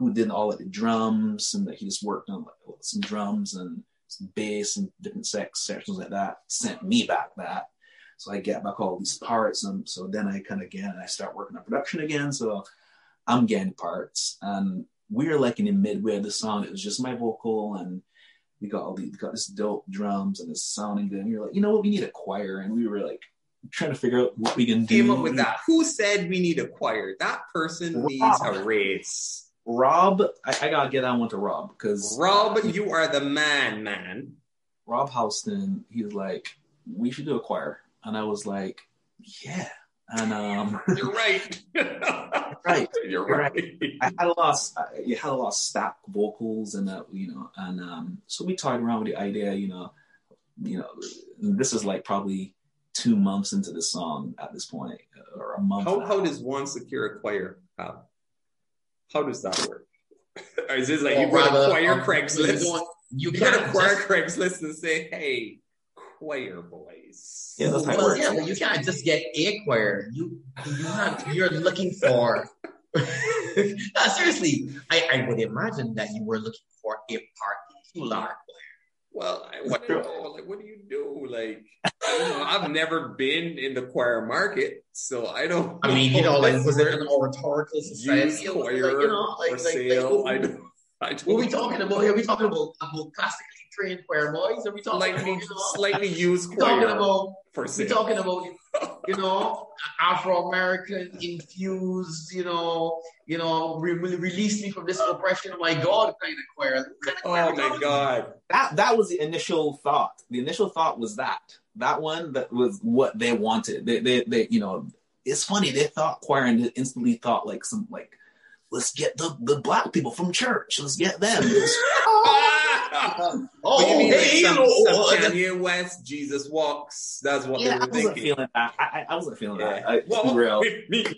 E: who did all of the drums and that he just worked on like, some drums and some bass and different sex sections like that. Sent me back that. So I get back all these parts, and so then I kind of again I start working on production again. So I'm getting parts, and we're like in the midway of the song. It was just my vocal and we got all these, got this dope drums and it's sounding good. And we were like, you know what, we need a choir. And we were like trying to figure out what we can do.
C: Came up with that. Who said we need a choir? That person needs a raise.
E: Rob, I, I, gotta get that one to Rob because
C: Rob, uh, you are the man, man.
E: Rob Houston, he's like, we should do a choir, and I was like, yeah, and um, [laughs]
C: you're right. [laughs]
E: right.
C: You're right.
E: I had a lot. Of, you had a lot of stack vocals, and uh, you know, and um, so we talked around with the idea. You know, you know, this is like probably two months into the song at this point, or a month.
C: How how does one secure a choir? How how does that work? or [laughs] is this like well, you go to choir um, Craigslist? You, you go to choir Craigslist and say, "Hey, choir boys.
D: Yeah, that's how well, yeah, well, you can't just get a choir. You you have, you're looking for. [laughs] no, seriously, I, I would imagine that you were looking for a particular choir.
C: Well, I want to know, like, what do you do? Like, I have never been in the choir market, so I don't.
D: I mean, you know, like, was there an oratorical society? Choir like, you know, like, like,
C: sale? Like, I don't. I don't
D: what are we talking about? Are we talking about, about classical trained choir boys? Are we talking
C: slightly,
D: about, you
C: know, slightly used choir?
D: Talking about, for sale. We're talking about, you know, Afro American infused, you know, you know, re- release me from this oppression. Oh my God, kind of choir. Kind of oh
C: choir oh my God,
E: that that was the initial thought. The initial thought was that that one that was what they wanted. They they, they you know, it's funny. They thought choir and instantly thought like some like let's get the, the black people from church. Let's get them. [laughs] [laughs]
C: oh, you mean hey, like some, some Kanye West, Jesus walks. That's what yeah, they were I
E: wasn't
C: thinking.
E: Feeling that. I, I wasn't feeling yeah. that. [laughs] I, well, real.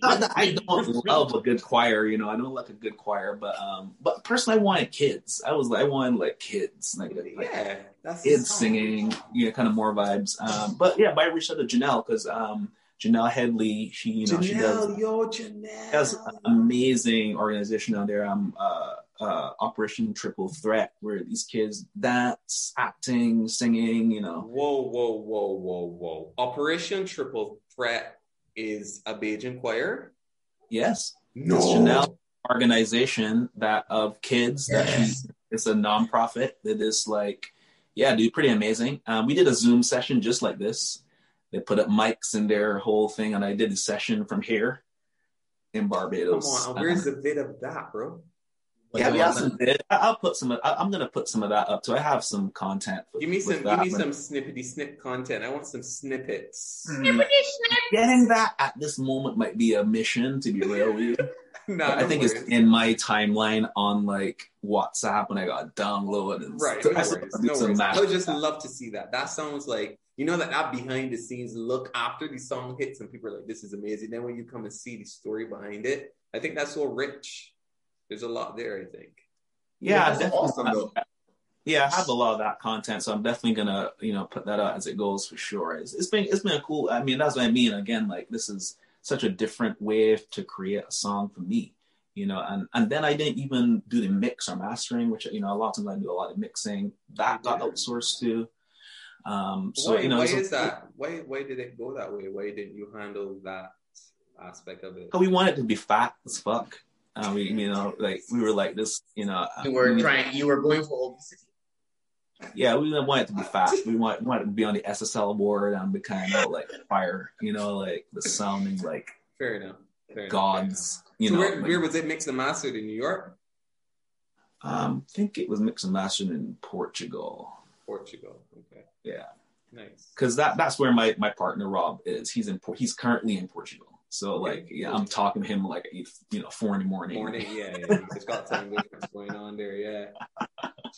E: I don't [laughs] love a good choir. You know, I don't like a good choir, but um, but personally, I wanted kids. I was like, I wanted like kids, like, like
C: yeah, that's
E: kids singing. You know, kind of more vibes. Um, but yeah, but I reached out to Janelle because um Janelle Headley, she you know
C: Janelle,
E: she does
C: yo, Janelle.
E: has an amazing organization out there. Um, uh, uh, Operation Triple Threat, where these kids dance, acting, singing. You know.
C: Whoa, whoa, whoa, whoa, whoa! Operation Triple Threat is a Bajan choir.
E: Yes.
C: No.
E: It's Janelle organization that of kids yes. that she it's a nonprofit that is like yeah dude pretty amazing um, we did a zoom session just like this they put up mics in their whole thing, and I did a session from here in Barbados.
C: Come on, where's the vid of that, bro?
E: Yeah, we have some vid. I'll put some. I'm gonna put some of that up. So I have some content.
C: give me some. Give me some snippety snip content. I want some snippets.
A: Hmm. Snippety snip.
E: Getting that at this moment might be a mission. To be real with you. [laughs]
C: no,
E: I think it's in my timeline on like WhatsApp when I got downloaded. And
C: right. No [laughs] worries. No worries. I would just love to see that. That sounds like you know that that behind the scenes look after the song hits and people are like, this is amazing. Then when you come and see the story behind it, I think that's so rich. There's a lot there, I think.
E: Yeah, yeah definitely. Awesome, yeah, I have a lot of that content, so I'm definitely gonna, you know, put that out as it goes for sure. It's, it's been it's been a cool. I mean, that's what I mean. Again, like this is such a different way to create a song for me. you know, and and then I didn't even do the mix or mastering, which you know a lot of times I do a lot of mixing. That got outsourced too. Um, so
C: why,
E: you know,
C: why is that? Why why did it go that way? Why didn't you handle that aspect of it?
E: we wanted to be fat as fuck. Uh, we, you know, like we were like this, you know.
D: You were
E: we-
D: trying. You were going for obesity.
E: Yeah, we didn't it to be fast. We want, wanted to be on the SSL board and be kind of like fire, you know, like the sounding like
C: Fair enough. Fair enough,
E: gods, you
C: fair
E: know.
C: So where,
E: like-
C: where was it mixed and mastered in New York,
E: um, I think it was mixed and mastered in Portugal.
C: Portugal? Okay,
E: Yeah,
C: nice.
E: because that that's where my my partner Rob is. He's in he's currently in Portugal. So like, yeah, I'm talking to him like you know four in the morning.
C: Morning, yeah, yeah. [laughs] It's got difference going on there, yeah.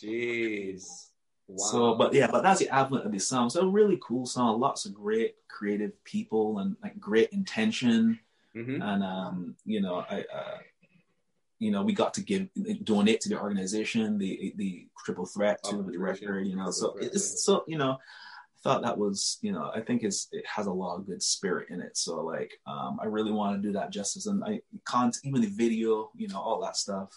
C: Jeez. Wow.
E: So, but yeah, but that's the advent of the song. So, really cool song. Lots of great creative people and like great intention.
C: Mhm.
E: And um, you know, I, uh, you know, we got to give donate to the organization, the the Triple Threat to the
C: Operation
E: record. You know, so it's so you know, thought that was you know, I think it's it has a lot of good spirit in it. So like, um, I really want to do that justice, and I can't even the video, you know, all that stuff.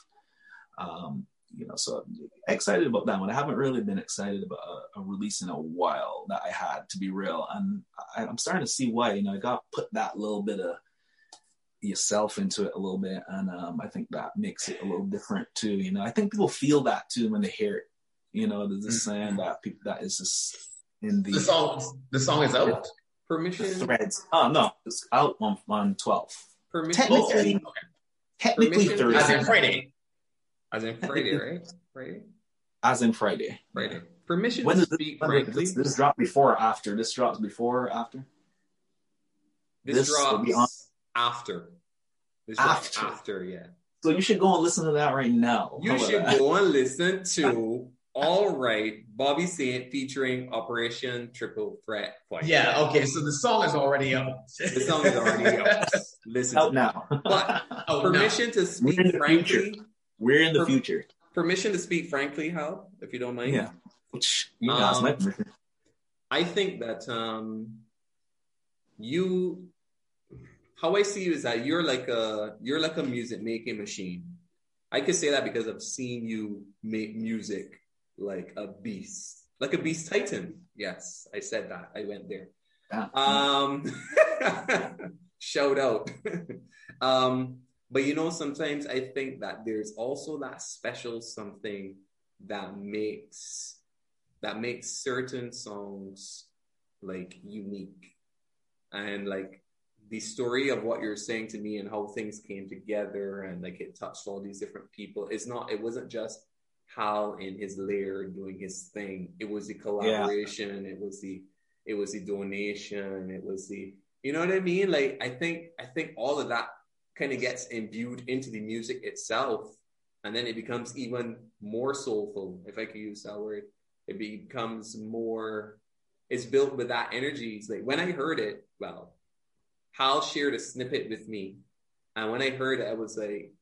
E: Um, you know, so excited about that one. I haven't really been excited about a, a release in a while that I had, to be real. And I, I'm starting to see why. You know, I got to put that little bit of yourself into it a little bit, and um, I think that makes it a little different too. You know, I think people feel that too when they hear it. You know, there's this saying that people that is just in the,
D: The song. The song is out.
C: Permission.
E: threads. Oh no, it's out on on 12.
C: Permission.
E: Technically,
D: Okay.
E: technically
C: Permission-
E: Thursday,
D: As in Friday.
C: As in Friday, right? Friday.
E: as in Friday.
C: Friday. Permission
E: When
C: to
E: does this,
C: speak
E: when does
C: frankly.
E: this, this drop before or after? This drops before or after?
C: This,
E: this will
C: drops
E: be on-
C: after. This
E: After.
C: after, yeah.
E: So you should go and listen to that right now.
C: You
E: How
C: should
E: that?
C: go and listen to All Right, Bobby Saint featuring Operation Triple Threat Fight.
D: Yeah. Okay. So the song is already out.
C: The song is already out. Listen
E: out now.
C: But [laughs]
D: Oh, no.
C: permission to speak
E: We're
C: frankly.
E: future. We're in the
C: Per-
E: future.
C: Permission to speak frankly, Hal, if you don't mind.
E: Yeah. Which you ask
C: Um,
E: my permission.
C: I think that um you how I see you is that you're like a you're like a music making machine. I could say that because I've seen you make music like a beast. Like a beast titan. Yes, I said that. I went there.
E: Yeah.
C: Um [laughs] shout out. [laughs] um but you know sometimes I think that there's also that special something that makes that makes certain songs like unique and like the story of what you're saying to me and how things came together and like it touched all these different people it's not it wasn't just hal in his lair doing his thing. It was the collaboration. It was the it was the donation. It was the you know what i mean? Like i think i think all of that kind of gets imbued into the music itself and then it becomes even more soulful if i could use that word. It becomes more it's built with that energy. It's like when i heard it well hal shared a snippet with me and when i heard it i was like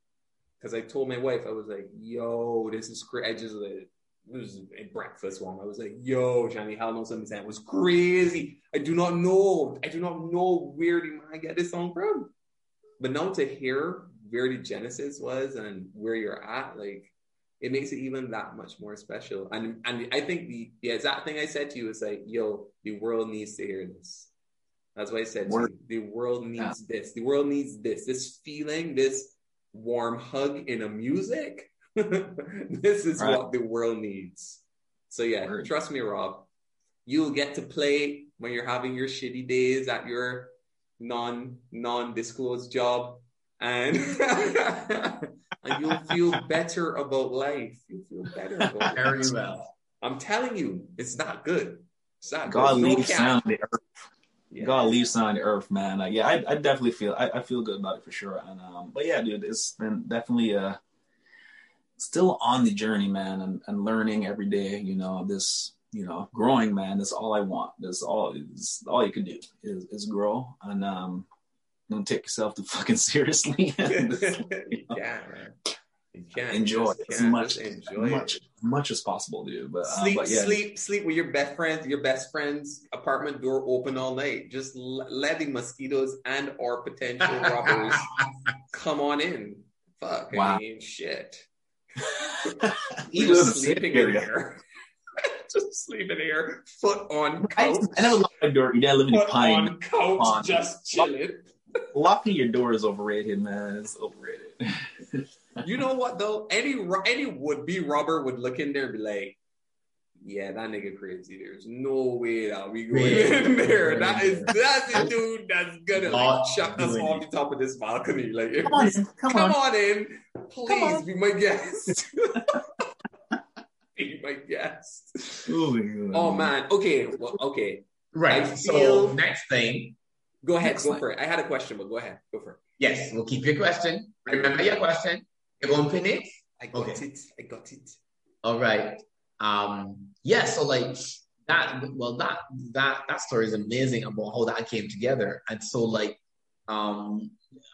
C: because i told my wife i was like yo this is crazy i just it was a breakfast one. I was like, yo, Johnny, Hal knows something that was crazy. I do not know. I do not know where the man get this song from. But now to hear where the genesis was and where you're at, like it makes it even that much more special. And and I think the, the exact thing I said to you is like, yo, the world needs to hear this. That's what I said
E: Word.
C: to you. The world needs this. The world needs this. This feeling, this warm hug in a music. [laughs] this is
E: Right.
C: what the world needs. So yeah,
E: Word.
C: trust me, Rob. You'll get to play when you're having your shitty days at your non non disclosed job, and [laughs] and you'll feel better about life. You'll feel better about [laughs] life.
D: Very well.
C: I'm telling you, it's not good. It's not
E: God
C: good.
E: Leaves sound the earth.
C: Yeah.
E: God leaves sound the earth, man. Yeah, I, I definitely feel I, I feel good about it for sure. And um, but yeah, dude, it's been definitely uh still on the journey, man, and, and learning every day. You know, this you know, growing, man. That's all I want. That's all. Is all you can do is, is grow and um, don't take yourself too fucking [laughs] seriously. [laughs] [laughs]
C: you can, man. Can.
E: enjoy
C: just
E: as much
C: enjoy
E: much
C: it.
E: as much as possible, dude. But, uh,
C: Sleep,
E: but yeah,
C: sleep, sleep with your best friends. Your best friend's apartment door open all night. Just l- letting mosquitoes and or potential [laughs] robbers come on in Fuck, I
E: Wow.
C: mean, shit. [laughs]
E: He [laughs]
C: just sleeping in here. just sleeping here, foot on
E: I,
C: couch,
E: I never locked my door. You gotta live in
C: foot
E: pine.
C: on couch,
E: on.
C: just chilling.
E: Locking your door is overrated, man. It's overrated.
C: You know what though? Any any would be robber would look in there and be like, "Yeah, that nigga crazy. There's no way that we going
D: Yeah.
C: in there. That is that's a dude that's gonna like, chuck us off the top of this balcony. Like,
E: come on, in, [laughs] come,
C: come
E: on.
C: on in, please
E: on.
C: be my guest. [laughs] be my guest.
E: Oh.
C: Oh man. Okay. Well, okay.
D: Right.
C: I
D: so
C: feel-
D: next thing,
C: Go ahead.
E: Next
C: Go
E: line.
C: for it. I had a question, but go ahead. Go for it.
D: yes, we'll keep your question. Remember your question. You're going pin it.
C: I got
D: Okay.
C: it. I got it.
D: All right. Um, yeah, so like that well that that that story is amazing about how that came together. And so like um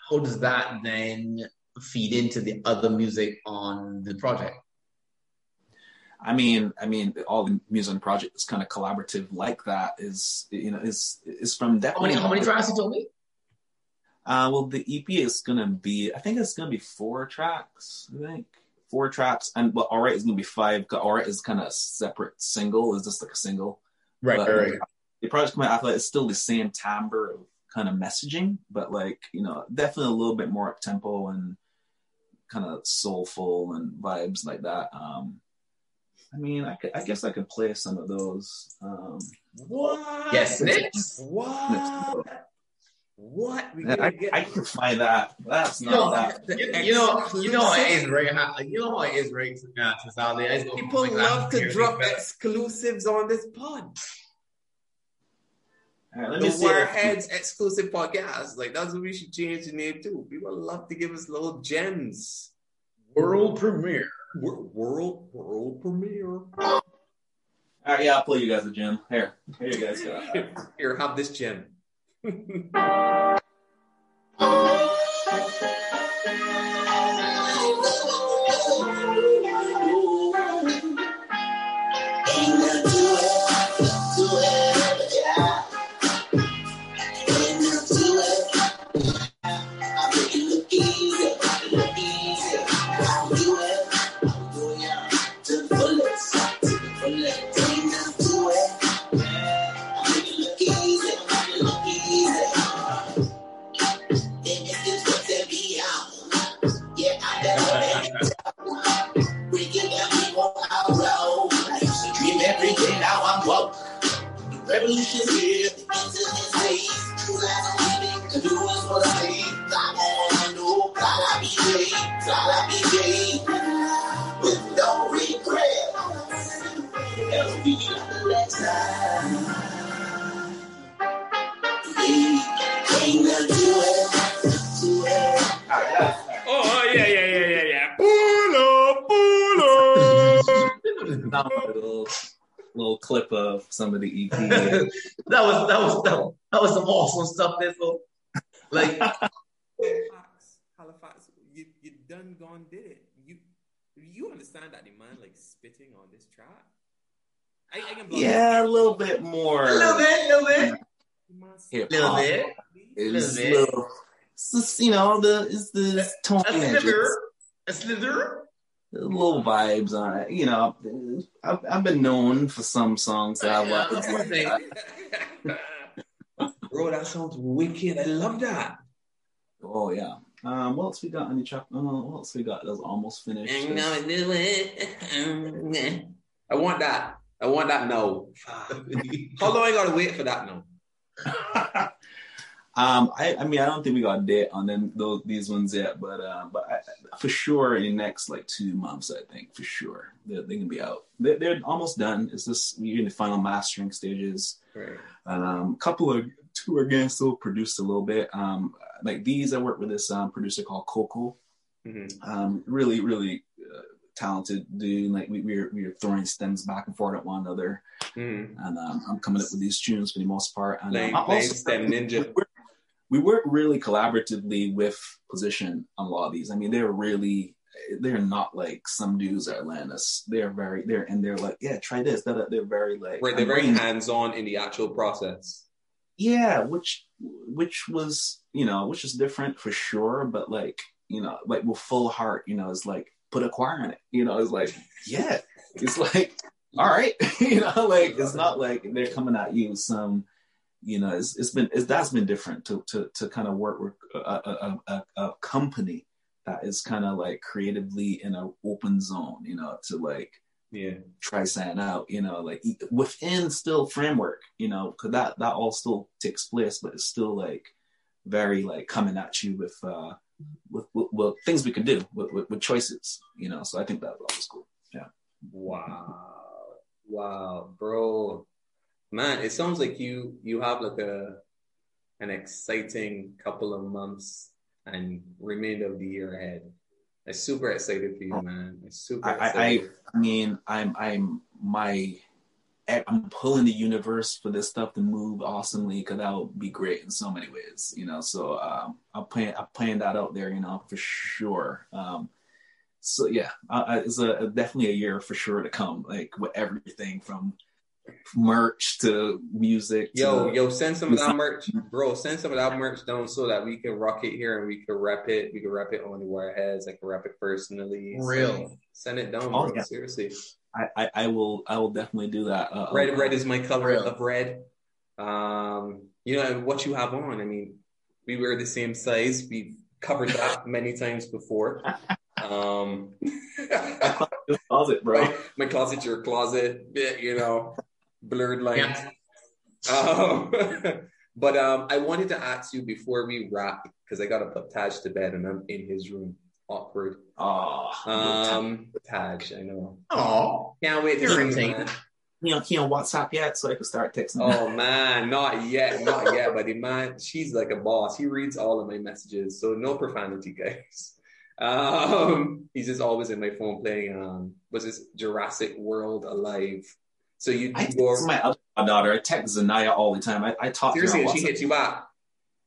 D: how does that then feed into the other music on the project?
E: I mean, I mean, all the music project is kind of collaborative like that. Is you know, is is from
D: that.
E: How
D: many how many tracks you told me?
E: Uh, well, the EP is gonna be. I think it's gonna be four tracks. I think four tracks, and but all right is gonna be five. 'cause All right is kind of a separate single. Is just like a single. Right? But right. The project coming after that is still the same timbre of kind of messaging, but like you know, definitely a little bit more up tempo and kind of soulful and vibes like that. Um, I mean, I, could, I guess I could play some of those. Um,
C: What?
D: Yes, next.
C: What? What? We
E: I,
C: gonna get-
E: I can find that. That's
D: You
E: not
D: know,
E: that.
D: you, you know, you know, it is very hard. You know, it is very to sound there.
C: People
D: like,
C: love to drop
D: here.
C: exclusives on this pod.
E: All right, let
C: The
E: me see.
C: exclusive podcast. Like that's what we should change the name to. People love to give us little gems.
D: world premiere.
C: Wor- World world premiere.
E: All right, yeah, I'll play you guys a gem. Here, here you guys go.
C: Here, have this gem. 哼 [laughs] 哼 Pull up, pull up.
E: Now a little, little clip of some of the EP. [laughs]
D: that was that was that, was- that was some awesome stuff there. So, like, [laughs]
C: Halifax, Halifax, you you done gone did it. You you understand that the man like spitting on this track? I, I can block
E: yeah, a little bit more.
D: a little bit, a little bit,
C: The
E: Hip
D: a little bit,
E: It's
D: Little bit.
E: little. It's just, you know the it's the tone
D: a slither, a slither.
E: Little vibes on it. You know, I've, I've been known for some songs that I
D: Yeah,
E: love.
D: that's one. [laughs] [laughs]
C: Bro, that sounds wicked. I love that.
E: Oh yeah. Um, what else we got on the track? Oh, what else we got? That's almost finished.
C: I'm gonna do it. I want that. I want that now. [laughs] How long I gotta wait for that now?
E: Um, I, I mean, I don't think we got a date on them those these ones yet, but uh, but I, for sure in the next like two months, I think for sure they're, they can be out. They're, they're almost done. It's just we're in the final mastering stages.
C: Right.
E: Um, couple of two again still produced a little bit. Um, like these, I work with this um, producer called Coco.
C: Mhm.
E: Um, really, really uh, talented dude. Like we we're we're throwing stems back and forth at one another,
C: Mhm.
E: and um, I'm coming up with these tunes for the most part. And um,
C: playing
E: also-
C: STEM Ninja.
E: We work really collaboratively with position on a lot of these. I mean, they're really they're not like some dudes at Atlantis. They're very they're and they're like, yeah, try this. They're, they're very like
C: Right, they're
E: I'm
C: very hands on in the actual process.
E: yeah, which which was you know which is different for sure, but like you know, like with full heart, you know, it's like put a choir in it. You know, it's like, yeah. It's like, all right, [laughs] you know, like it's not like they're coming at you with some, you know, it's it's been it's, that's been different to to to kind of work with a a, a, a company that is kind of like creatively in an open zone, you know, to like
C: Yeah.
E: try something out, you know, like within still framework, you know, because that that all still takes place, but it's still like very like coming at you with uh with, with, with things we can do with, with, with choices, you know. So I think that was cool. Yeah.
C: Wow. Wow, bro. Man, it sounds like you you have like a an exciting couple of months and remainder of the year ahead. I'm super excited for you, man. I'm super
E: I, I, I. I mean, I'm I'm my I'm pulling the universe for this stuff to move awesomely because that would be great in so many ways, you know. So um, I'm playing I plan that out there, you know, for sure. Um, so yeah, it's a definitely a year for sure to come, like with everything from merch to music.
C: Yo,
E: to,
C: yo, send some of that merch, bro. Send some of that merch down so that we can rock it here and we can rep it. We can rep it on the Wireheadz. I can rep it personally. So
D: Real.
C: send it down,
E: Oh,
C: bro.
E: yeah.
C: Seriously.
E: I, I I will I will definitely do that. Uh,
C: Red, red is my color
D: Real.
C: of red. Um, you know, what you have on. I mean, we wear the same size. We've covered that [laughs] many times before. Um,
E: closet, bro.
C: my, my closet, your closet, [laughs] yeah, you know, blurred lines. Um, [laughs] but um, I wanted to ask you before we wrap because I gotta put Taj to bed and I'm in his room. Awkward.
E: Oh,
C: Um, Taj, I know.
D: Oh,
C: Can't wait to see you,
E: he on he on WhatsApp yet, so I can start texting.
C: Oh man, not yet, [laughs] not yet. But the man, she's like a boss. He reads all of my messages, so no profanity, [laughs] guys. Um, he's just always in my phone playing. Um, was this Jurassic World Alive? So you,
E: I
C: you
E: my other daughter. I text Zanaya all the time. I, I talk
C: seriously,
E: to her.
C: and
E: on
C: she hits you back.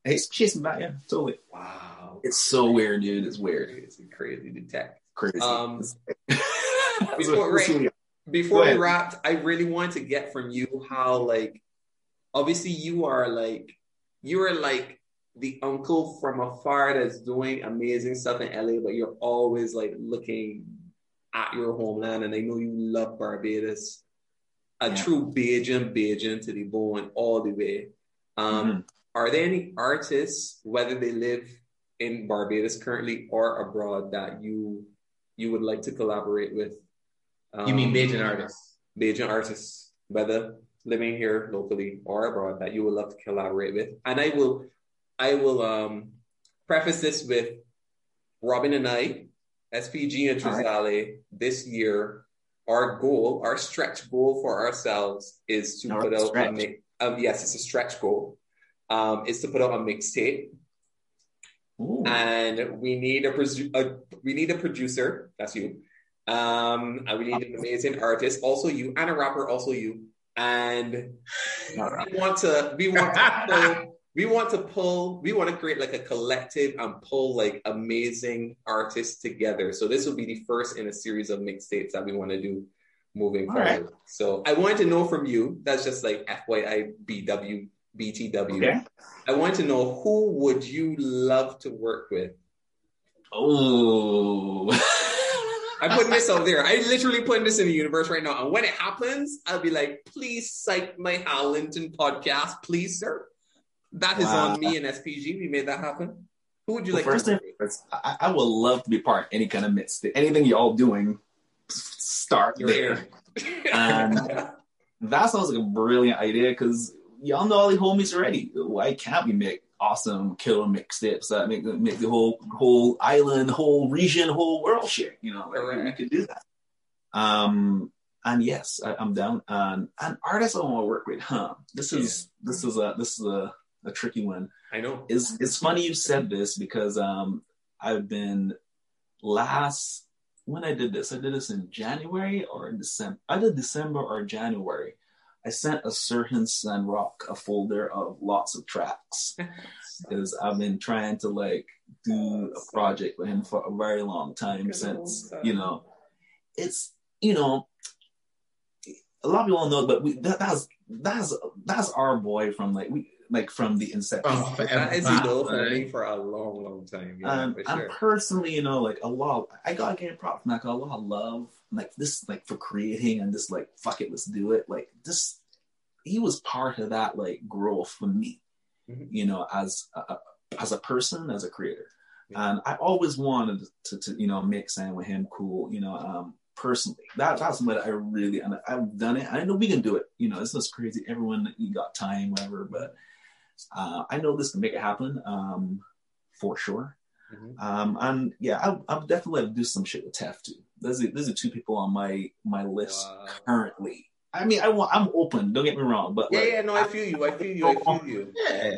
E: Hey, she's back. Yeah, totally.
C: Wow,
E: It's so weird, dude. It's weird.
C: it's crazy to tech.
E: Crazy.
C: Um, [laughs] before- [laughs] Before we wrapped, I really wanted to get from you how like obviously you are like you are like the uncle from afar that's doing amazing stuff in LA, but you're always like looking at your homeland, and I know you love Barbados. A
E: Yeah.
C: true Bajan, Bajan to the bone, all the way. Um,
E: Mhm.
C: Are there any artists, whether they live in Barbados currently or abroad, that you you would like to collaborate with?
D: you mean
C: Um,
D: Bajan artists?
C: Bajan artists, whether living here locally or abroad, that you would love to collaborate with. And I will, I will um, preface this with Robin and I, SPG and
E: All right.
C: Trizale, this year, our goal, our stretch goal for ourselves is to put out a
E: stretch.
C: mix. Um, yes, it's a stretch goal. Um, is to put out a mixtape and we need a, produ- a we need a producer. That's you. Um, and we need an amazing artist, also you, and a rapper, also you. And we want to we want to [laughs] we want to pull we want to create like a collective and pull like amazing artists together. So this will be the first in a series of mixtapes that we want to do moving
E: All
C: forward.
E: right.
C: So I wanted to know from you. That's just like FYI BW BTW.
E: Okay.
C: I want to know who would you love to work with?
E: Oh.
C: I'm putting this out there. I literally putting this in the universe right now. And when it happens, I'll be like, please cite my Harlington podcast, please, sir. That is
E: Wow.
C: on me and SPG. We made that happen. Who would you
E: Well,
C: like
E: first
C: to
E: thing I, I would love to be part of any kind of mixtape. Anything y'all doing, start
C: You're
E: there. And- [laughs] That sounds like a brilliant idea because y'all know all the homies already. Why can't we make awesome killer mixtapes that make make the whole whole island, whole region, whole world share? You know, like, we could do that. Um, and yes, I, I'm down. And an artist I want to work with, huh? This is this is a this is a, a tricky one.
C: I know.
E: It's it's funny you said this because um I've been last when I did this, I did this in January or in December. Either December or January. I sent a certain Sun Rock a folder of lots of tracks [laughs] because I've been trying to like do a project with him for a very long time since you know it's you know a lot of people don't know, but we that, that's that's that's our boy from like we like from the inception.
D: From forever.
C: That is
D: back,
C: still for me for a long, long time. Yeah,
E: Um,
C: for
E: and
C: sure.
E: personally, you know, like a lot, I gotta get props from that. 'cause A lot of love, like this, like for creating and this, like fuck it, let's do it. Like this, he was part of that like growth for me,
C: Mhm.
E: you know, as a, a- as a person, as a creator.
C: Yeah.
E: And I always wanted to, to, you know, make sound with him cool, you know, um, personally. That that's what I really, and I've done it. I know we can do it. You know, it's just crazy. Everyone, you got time, whatever, but uh, I know this can make it happen, um, for sure.
C: Mhm.
E: Um, and yeah, I, I'll definitely to do some shit with Tef too. Those are, those are two people on my my list
C: Wow.
E: currently. I mean, I want I'm open. Don't get me wrong, but
C: Yeah,
E: like,
C: yeah, no, I feel you. I feel you. I feel you.
D: Yeah.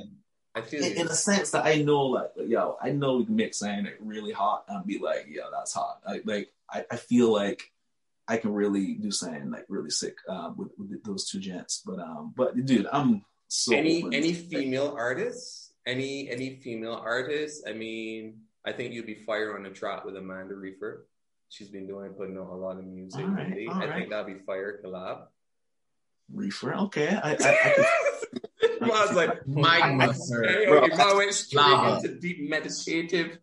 C: I feel
E: in,
C: you.
E: in a sense that I know, like, yo, I know we can make something like really hot and be like, yeah, that's hot. Like, like I, I feel like I can really do something like really sick uh, with, with those two gents. But um, but dude, I'm so
C: any
E: open
C: any female artists? Any any female artists? I mean, I think you'd be fire on the track with Amanda Reefer. She's been doing putting out a lot of music
E: All right,
C: lately.
E: all
C: I
E: right.
C: think that'd be fire collab.
E: reefer. Okay, I, I, I [laughs] could
C: I was like,
D: Magma,
C: Hey,
D: sir.
C: okay, man went straight
D: Lava.
C: into deep meditative.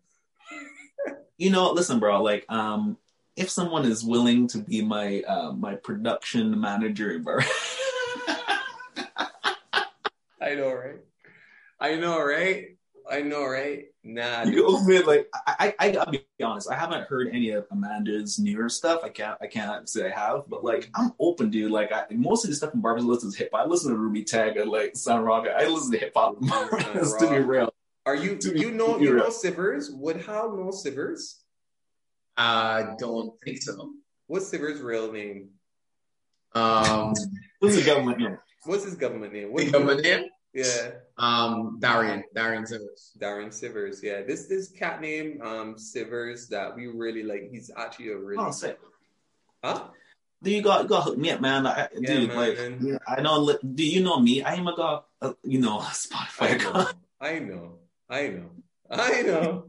E: you know, listen, bro. Like, um, if someone is willing to be my uh, my production manager, bro. [laughs]
C: I know, right? I know, right? I know, right? Nah,
E: you know, man, like I, I, I gotta be honest. I haven't heard any of Amanda's newer stuff. I can't, I can't say I have, but like I'm open, dude. Like I, most of the stuff in Barbara listens to hip hop. I listen to Ruby Tag and like Sun Rock. I listen to hip hop. [laughs] To be real.
C: Are you
E: To
C: you know you
E: real.
C: know Sivers? Woodhouse know Sivers?
D: I don't think so.
C: What's Sivers' real name?
D: Um, [laughs]
E: what's his government name?
C: What's his government name?
D: the
C: What's
D: government name?
C: Yeah,
D: Um, Darian. Darian Sivers.
C: Darren Sivers. Yeah, this this cat name um Sivers that we really like. He's actually a really
E: Oh, sick.
C: huh?
E: Do you got you got hook me up, man? I,
C: Yeah,
E: dude,
C: man,
E: like
C: man.
E: I know. Do you know me? I am a god. Uh, you know, [laughs] Spotify
C: I
E: account.
C: know, I know, I know, I know.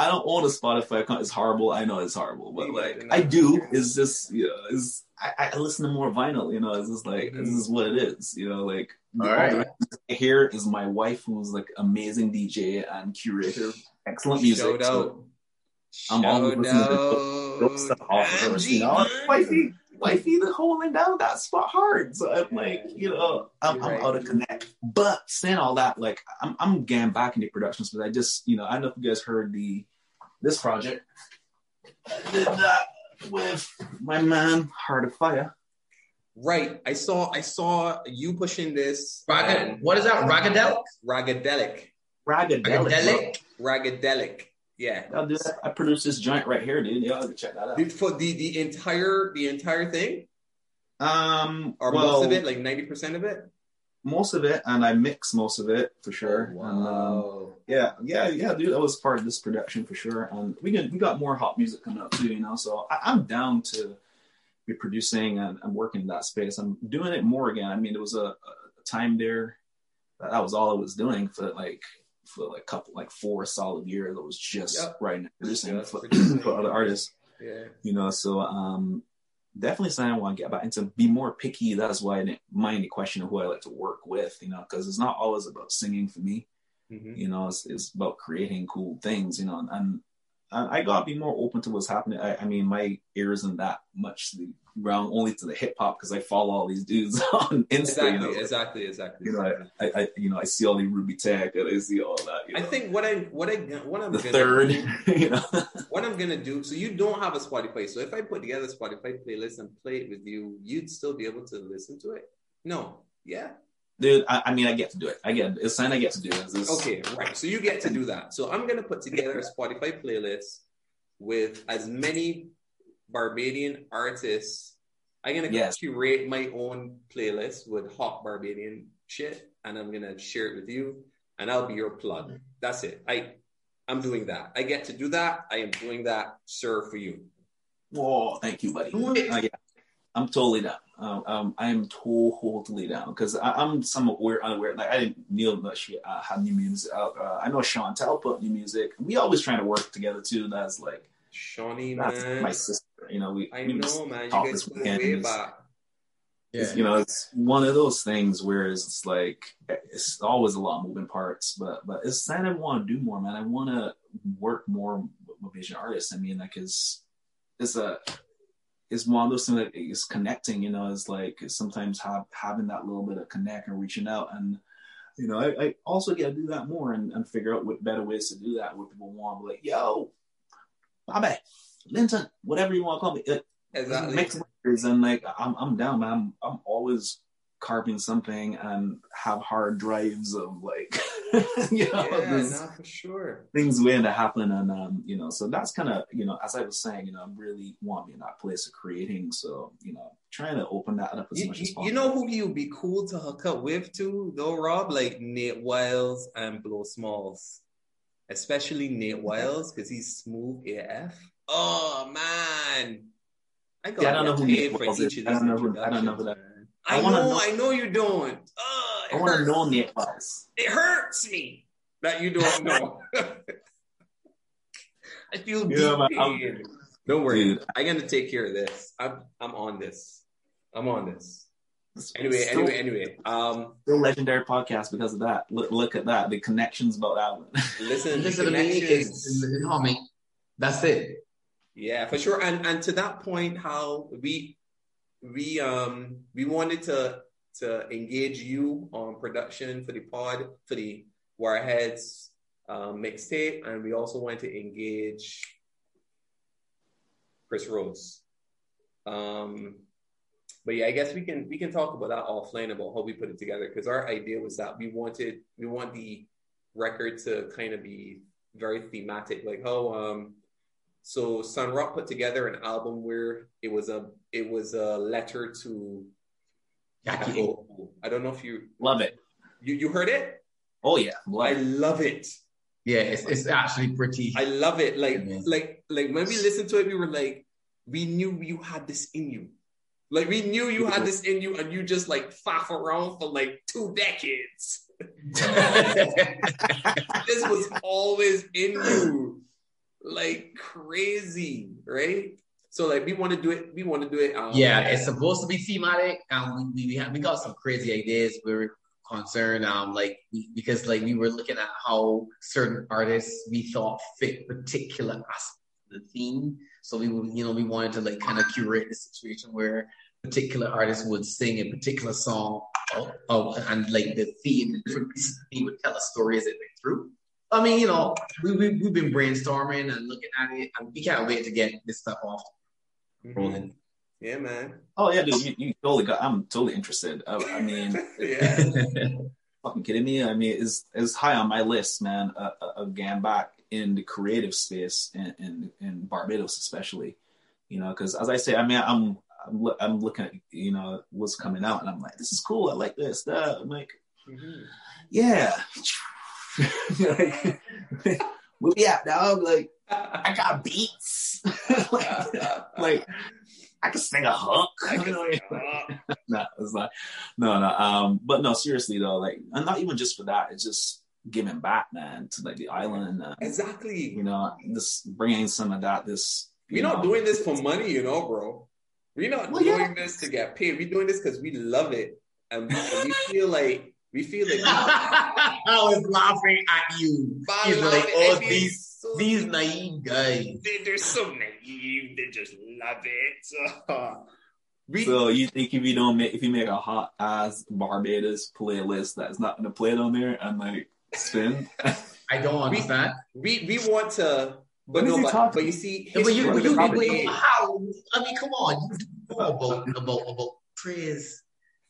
E: I don't own a Spotify account. It's horrible. I know it's horrible, but like I do. It's just you know, it's I, I listen to more vinyl. You know, it's just like this
C: Mhm.
E: is what it is. You know, like
D: All right.
E: here is my wife, who's like amazing DJ and curator, excellent music. So
C: out.
E: I'm always listening to dope stuff off of her. You know, wifey, wifey, the holding down that spot hard. So I'm like, you know, I'm, I'm
C: right.
E: out of connect. But saying all that, like, I'm I'm getting back into productions, but I just, you know, I don't know if you guys heard the this project. I did that with my man Heart of Fire.
C: Right. I saw I saw you pushing this
D: Ragad-
C: and
D: what is that? Ragadelic?
C: Ragadelic.
E: Ragadelic.
D: Ragadelic?
C: Ragadelic. Yeah.
E: I'll do that. I produced this joint right here, dude. Y'all can check that out.
C: Dude, for the the entire the entire thing
E: Um,
C: or
E: well,
C: most of it, like ninety percent of it.
E: Most of it, and I mix most of it for sure.
C: Oh,
E: um,
C: wow.
E: Yeah, yeah, yeah, dude. That was part of this production for sure. And we got we got more hot music coming up too, you know. So I, I'm down to be producing and, and working in that space. I'm doing it more again. I mean, there was a, a time there that that was all I was doing for like for like couple like four solid years. I was just
C: Yep.
E: writing producing
C: Just
E: for, [clears throat] for other artists,
C: yeah.
E: you know. So um, definitely something I want to get back into. Be more picky. That's why I didn't mind the question of who I like to work with, you know, because it's not always about singing for me
C: Mhm.
E: you know it's, it's about creating cool things you know and, and i gotta be more open to what's happening i, I mean my ear isn't that much the ground only to the hip-hop because i follow all these dudes [laughs] on Instagram.
C: Exactly,
E: you know
C: exactly, exactly.
E: you know I, I, you know i see all the ruby tech and i see all that you know
C: I think what I what I what I'm
E: the
C: gonna
E: third
C: do, [laughs]
E: you know
C: what I'm gonna do. So you don't have a Spotify. So if I put together a Spotify playlist and play it with you, you'd still be able to listen to it. No, yeah.
E: dude I, I mean i get to do it i get it's something i get to do this,
C: Okay, right. So you get to do that. So I'm gonna put together a Spotify playlist with as many Barbadian artists. I'm gonna
E: Yes.
C: curate my own playlist with hot Barbadian shit, and I'm gonna share it with you, and I'll be your plug. That's it. I I'm doing that. I get to do that. I am doing that, sir, for you.
E: Whoa, thank you, buddy. Uh, yeah, I'm totally down. Um, um, I am totally down because I'm somewhat aware, unaware. Like I didn't know that she uh, had new music out. Uh, I know Chantel put new music. We always trying to work together too. That's like
C: Shawnee,
E: that's
C: man.
E: my sister. You know, we
C: I
E: we
C: know, man. You
E: talk
C: guys
E: this weekend.
C: way back.
E: It's, you know, it's one of those things where it's like it's always a lot of moving parts, but but it's something I want to do more, man. I want to work more with Asian artists. I mean, like, is it's a it's one of those things that is connecting. You know, is like sometimes have having that little bit of connect and reaching out, and you know, I, I also got to do that more and, and figure out what better ways to do that. What people want, be like, yo, Bobby, Linton, whatever you want to call me. It,
C: Exactly.
E: Mixed records and like I'm I'm down, man. I'm I'm always carving something and have hard drives of like [laughs] you know
C: Yeah,
E: this-
C: for sure.
E: things waiting to happen and um you know so that's kind of you know as I was saying you know I'm really want me in that place of creating so you know trying to open that up as
C: You,
E: much as possible.
C: you know who you'd be cool to hook up with too, though, Rob? Like Nate Wiles and Blow Smalls. Especially Nate [laughs] Wiles, because he's smooth AF. Oh man. I got
E: Yeah, I don't know who
C: paid for each of
E: I
C: these
E: don't know who- I don't know who that-
C: introductions, man.
E: I
C: I,
E: wanna
C: know,
E: know-
C: I know you don't. Oh,
E: I want to know Nate Wells.
C: It hurts me that you don't know. [laughs] I feel
E: Yeah, man,
C: deep
E: I'm-
C: pain. Don't worry,
E: Dude.
C: I'm gonna take care of this. I'm I'm on this. I'm on this. Anyway,
E: Still-
C: anyway, anyway. Um,
E: still legendary podcast because of that. Look, look at that. The connections about that one.
C: listen,
D: Listen to me,
C: connections.
D: it's, you know, I mean, that's it.
C: Yeah, for sure. And and to that point, how we we um we wanted to to engage you on production for the pod for the Wireheadz um, mixtape, and we also wanted to engage Chris Rose. Um, but yeah, I guess we can we can talk about that offline about how we put it together because our idea was that we wanted we want the record to kind of be very thematic, like how um so Sun Rock put together an album where it was a it was a letter to
D: Jackie.
C: I don't know if you
E: Love it.
C: you you heard it.
E: Oh yeah,
C: I
E: love it.
C: love it.
D: Yeah, it's, it's actually pretty.
C: I love it. Like
D: Amazing.
C: like like when we listened to it, we were like, we knew you had this in you. Like we knew you had this in you, and you just like faff around for like two decades. [laughs] [laughs] this was always in you, like crazy, right? So like we want to do it. We want to do it. Um,
D: yeah, it's supposed to be thematic. Um, we we, have, we got some crazy ideas. We're concerned, um, like we, because like we were looking at how certain artists we thought fit particular aspects of the theme. So we you know, we wanted to like kind of curate the situation where particular artists would sing a particular song, oh, oh, and like the theme, the different pieces the theme would tell a story as it went through. I mean, you know, we, we we've been brainstorming and looking at it, and we can't wait to get this stuff off
C: Mhm.
D: rolling.
C: Yeah, man.
E: Oh yeah, dude. You, you totally got. I'm totally interested. I, I mean, [laughs] [laughs] fucking kidding me? I mean, it's it's high on my list, man. Uh, uh, again, back in the creative space in in, in Barbados, especially, you know, because as I say, I mean, I'm I'm, loo- I'm looking at you know what's coming out, and I'm like, this is cool. I like this. That I'm like,
C: Mhm.
E: yeah. [laughs] like, where we at, dog? Like, I got beats. [laughs] like, like, I can sing a hook.
C: I can sing [laughs]
E: no, it's not. No, no. Um, but no, seriously though, like, and not even just for that. It's just giving back, man, to like the island. Uh,
C: exactly.
E: you know, just bringing some of that. This
C: We're
E: you
C: not
E: know,
C: doing this for money, you know, bro. We're not
E: Well,
C: doing
E: yeah.
C: this to get paid. We're doing this because we love it, and we, we feel like we feel like.
D: I was laughing at you.
C: we-
D: He's like, oh, these
C: so-
D: these naive guys.
C: they, they're so naive. They just love it. [laughs] we,
E: So you think if you don't make if you make a hot ass Barbados playlist that's not gonna play it on there and like spin?
D: I don't understand.
C: we we want to, but
E: What is
C: no,
E: he
C: but, but you see,
D: Yeah, but you,
C: history
D: but you,
C: of
D: but you- how? I mean, come on. You know about about about praise.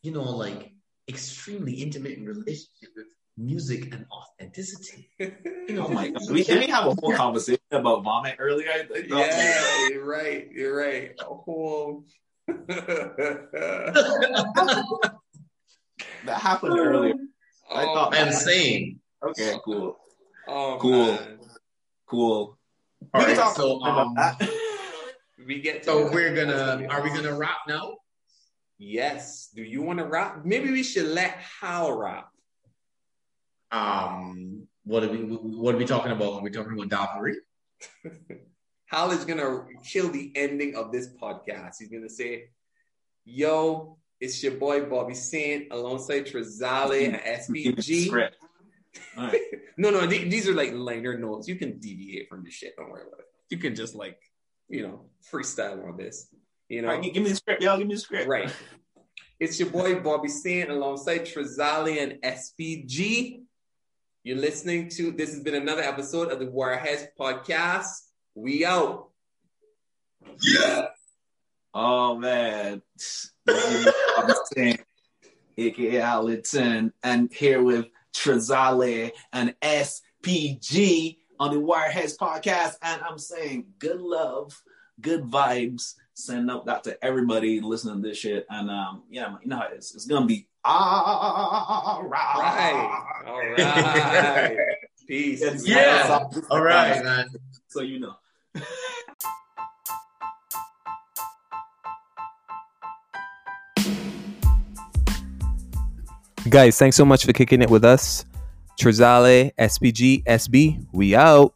D: You know, like extremely intimate relationship with music and authenticity. You [laughs] know,
E: oh my god, we can we have a whole conversation about vomit earlier? I, I
C: yeah, you're right. You're right. A whole. [laughs]
E: that happened earlier. [laughs] I
C: Oh,
E: thought-
D: I'm saying.
E: Okay, cool,
C: oh,
E: Cool.
C: man.
E: cool.
D: All
E: We
D: right, so um.
C: we get to
D: so we're gonna.
C: be
D: Are we gonna wrap now?
C: Yes. Do you want to rap? Maybe we should let Hal rap.
D: Um, what are we? What are we talking about? Are we talking about Dalbury? [laughs]
C: Hal is gonna kill the ending of this podcast. He's gonna say, "Yo, It's your boy Bobby Saint alongside Trizale and
E: Give
C: SPG.
E: script. All right. [laughs]
C: No, no, th- these are like liner notes. You can deviate from the shit. Don't worry about it. You can just like, you know, freestyle on this. You know,
E: All right, gi- give me the script, y'all. Give me the script.
C: right. It's your boy Bobby Saint alongside Trizale and SPG. You're listening to this has been another episode of the Wireheadz podcast. We out. Yeah.
E: Oh man, I'm saying, aka Allerton, and here with Trezale and SPG on the Wireheadz podcast, and I'm saying good love, good vibes. Send up that to everybody listening to this shit, and um, yeah, you know, it's, it's gonna be all right,
C: Right. All [laughs] right. Peace.
E: Yes,
D: Yeah.
E: yes.
D: All right, man.
E: So you know.
G: Guys, thanks so much for kicking it with us. Trizale, SPG, SB, we out.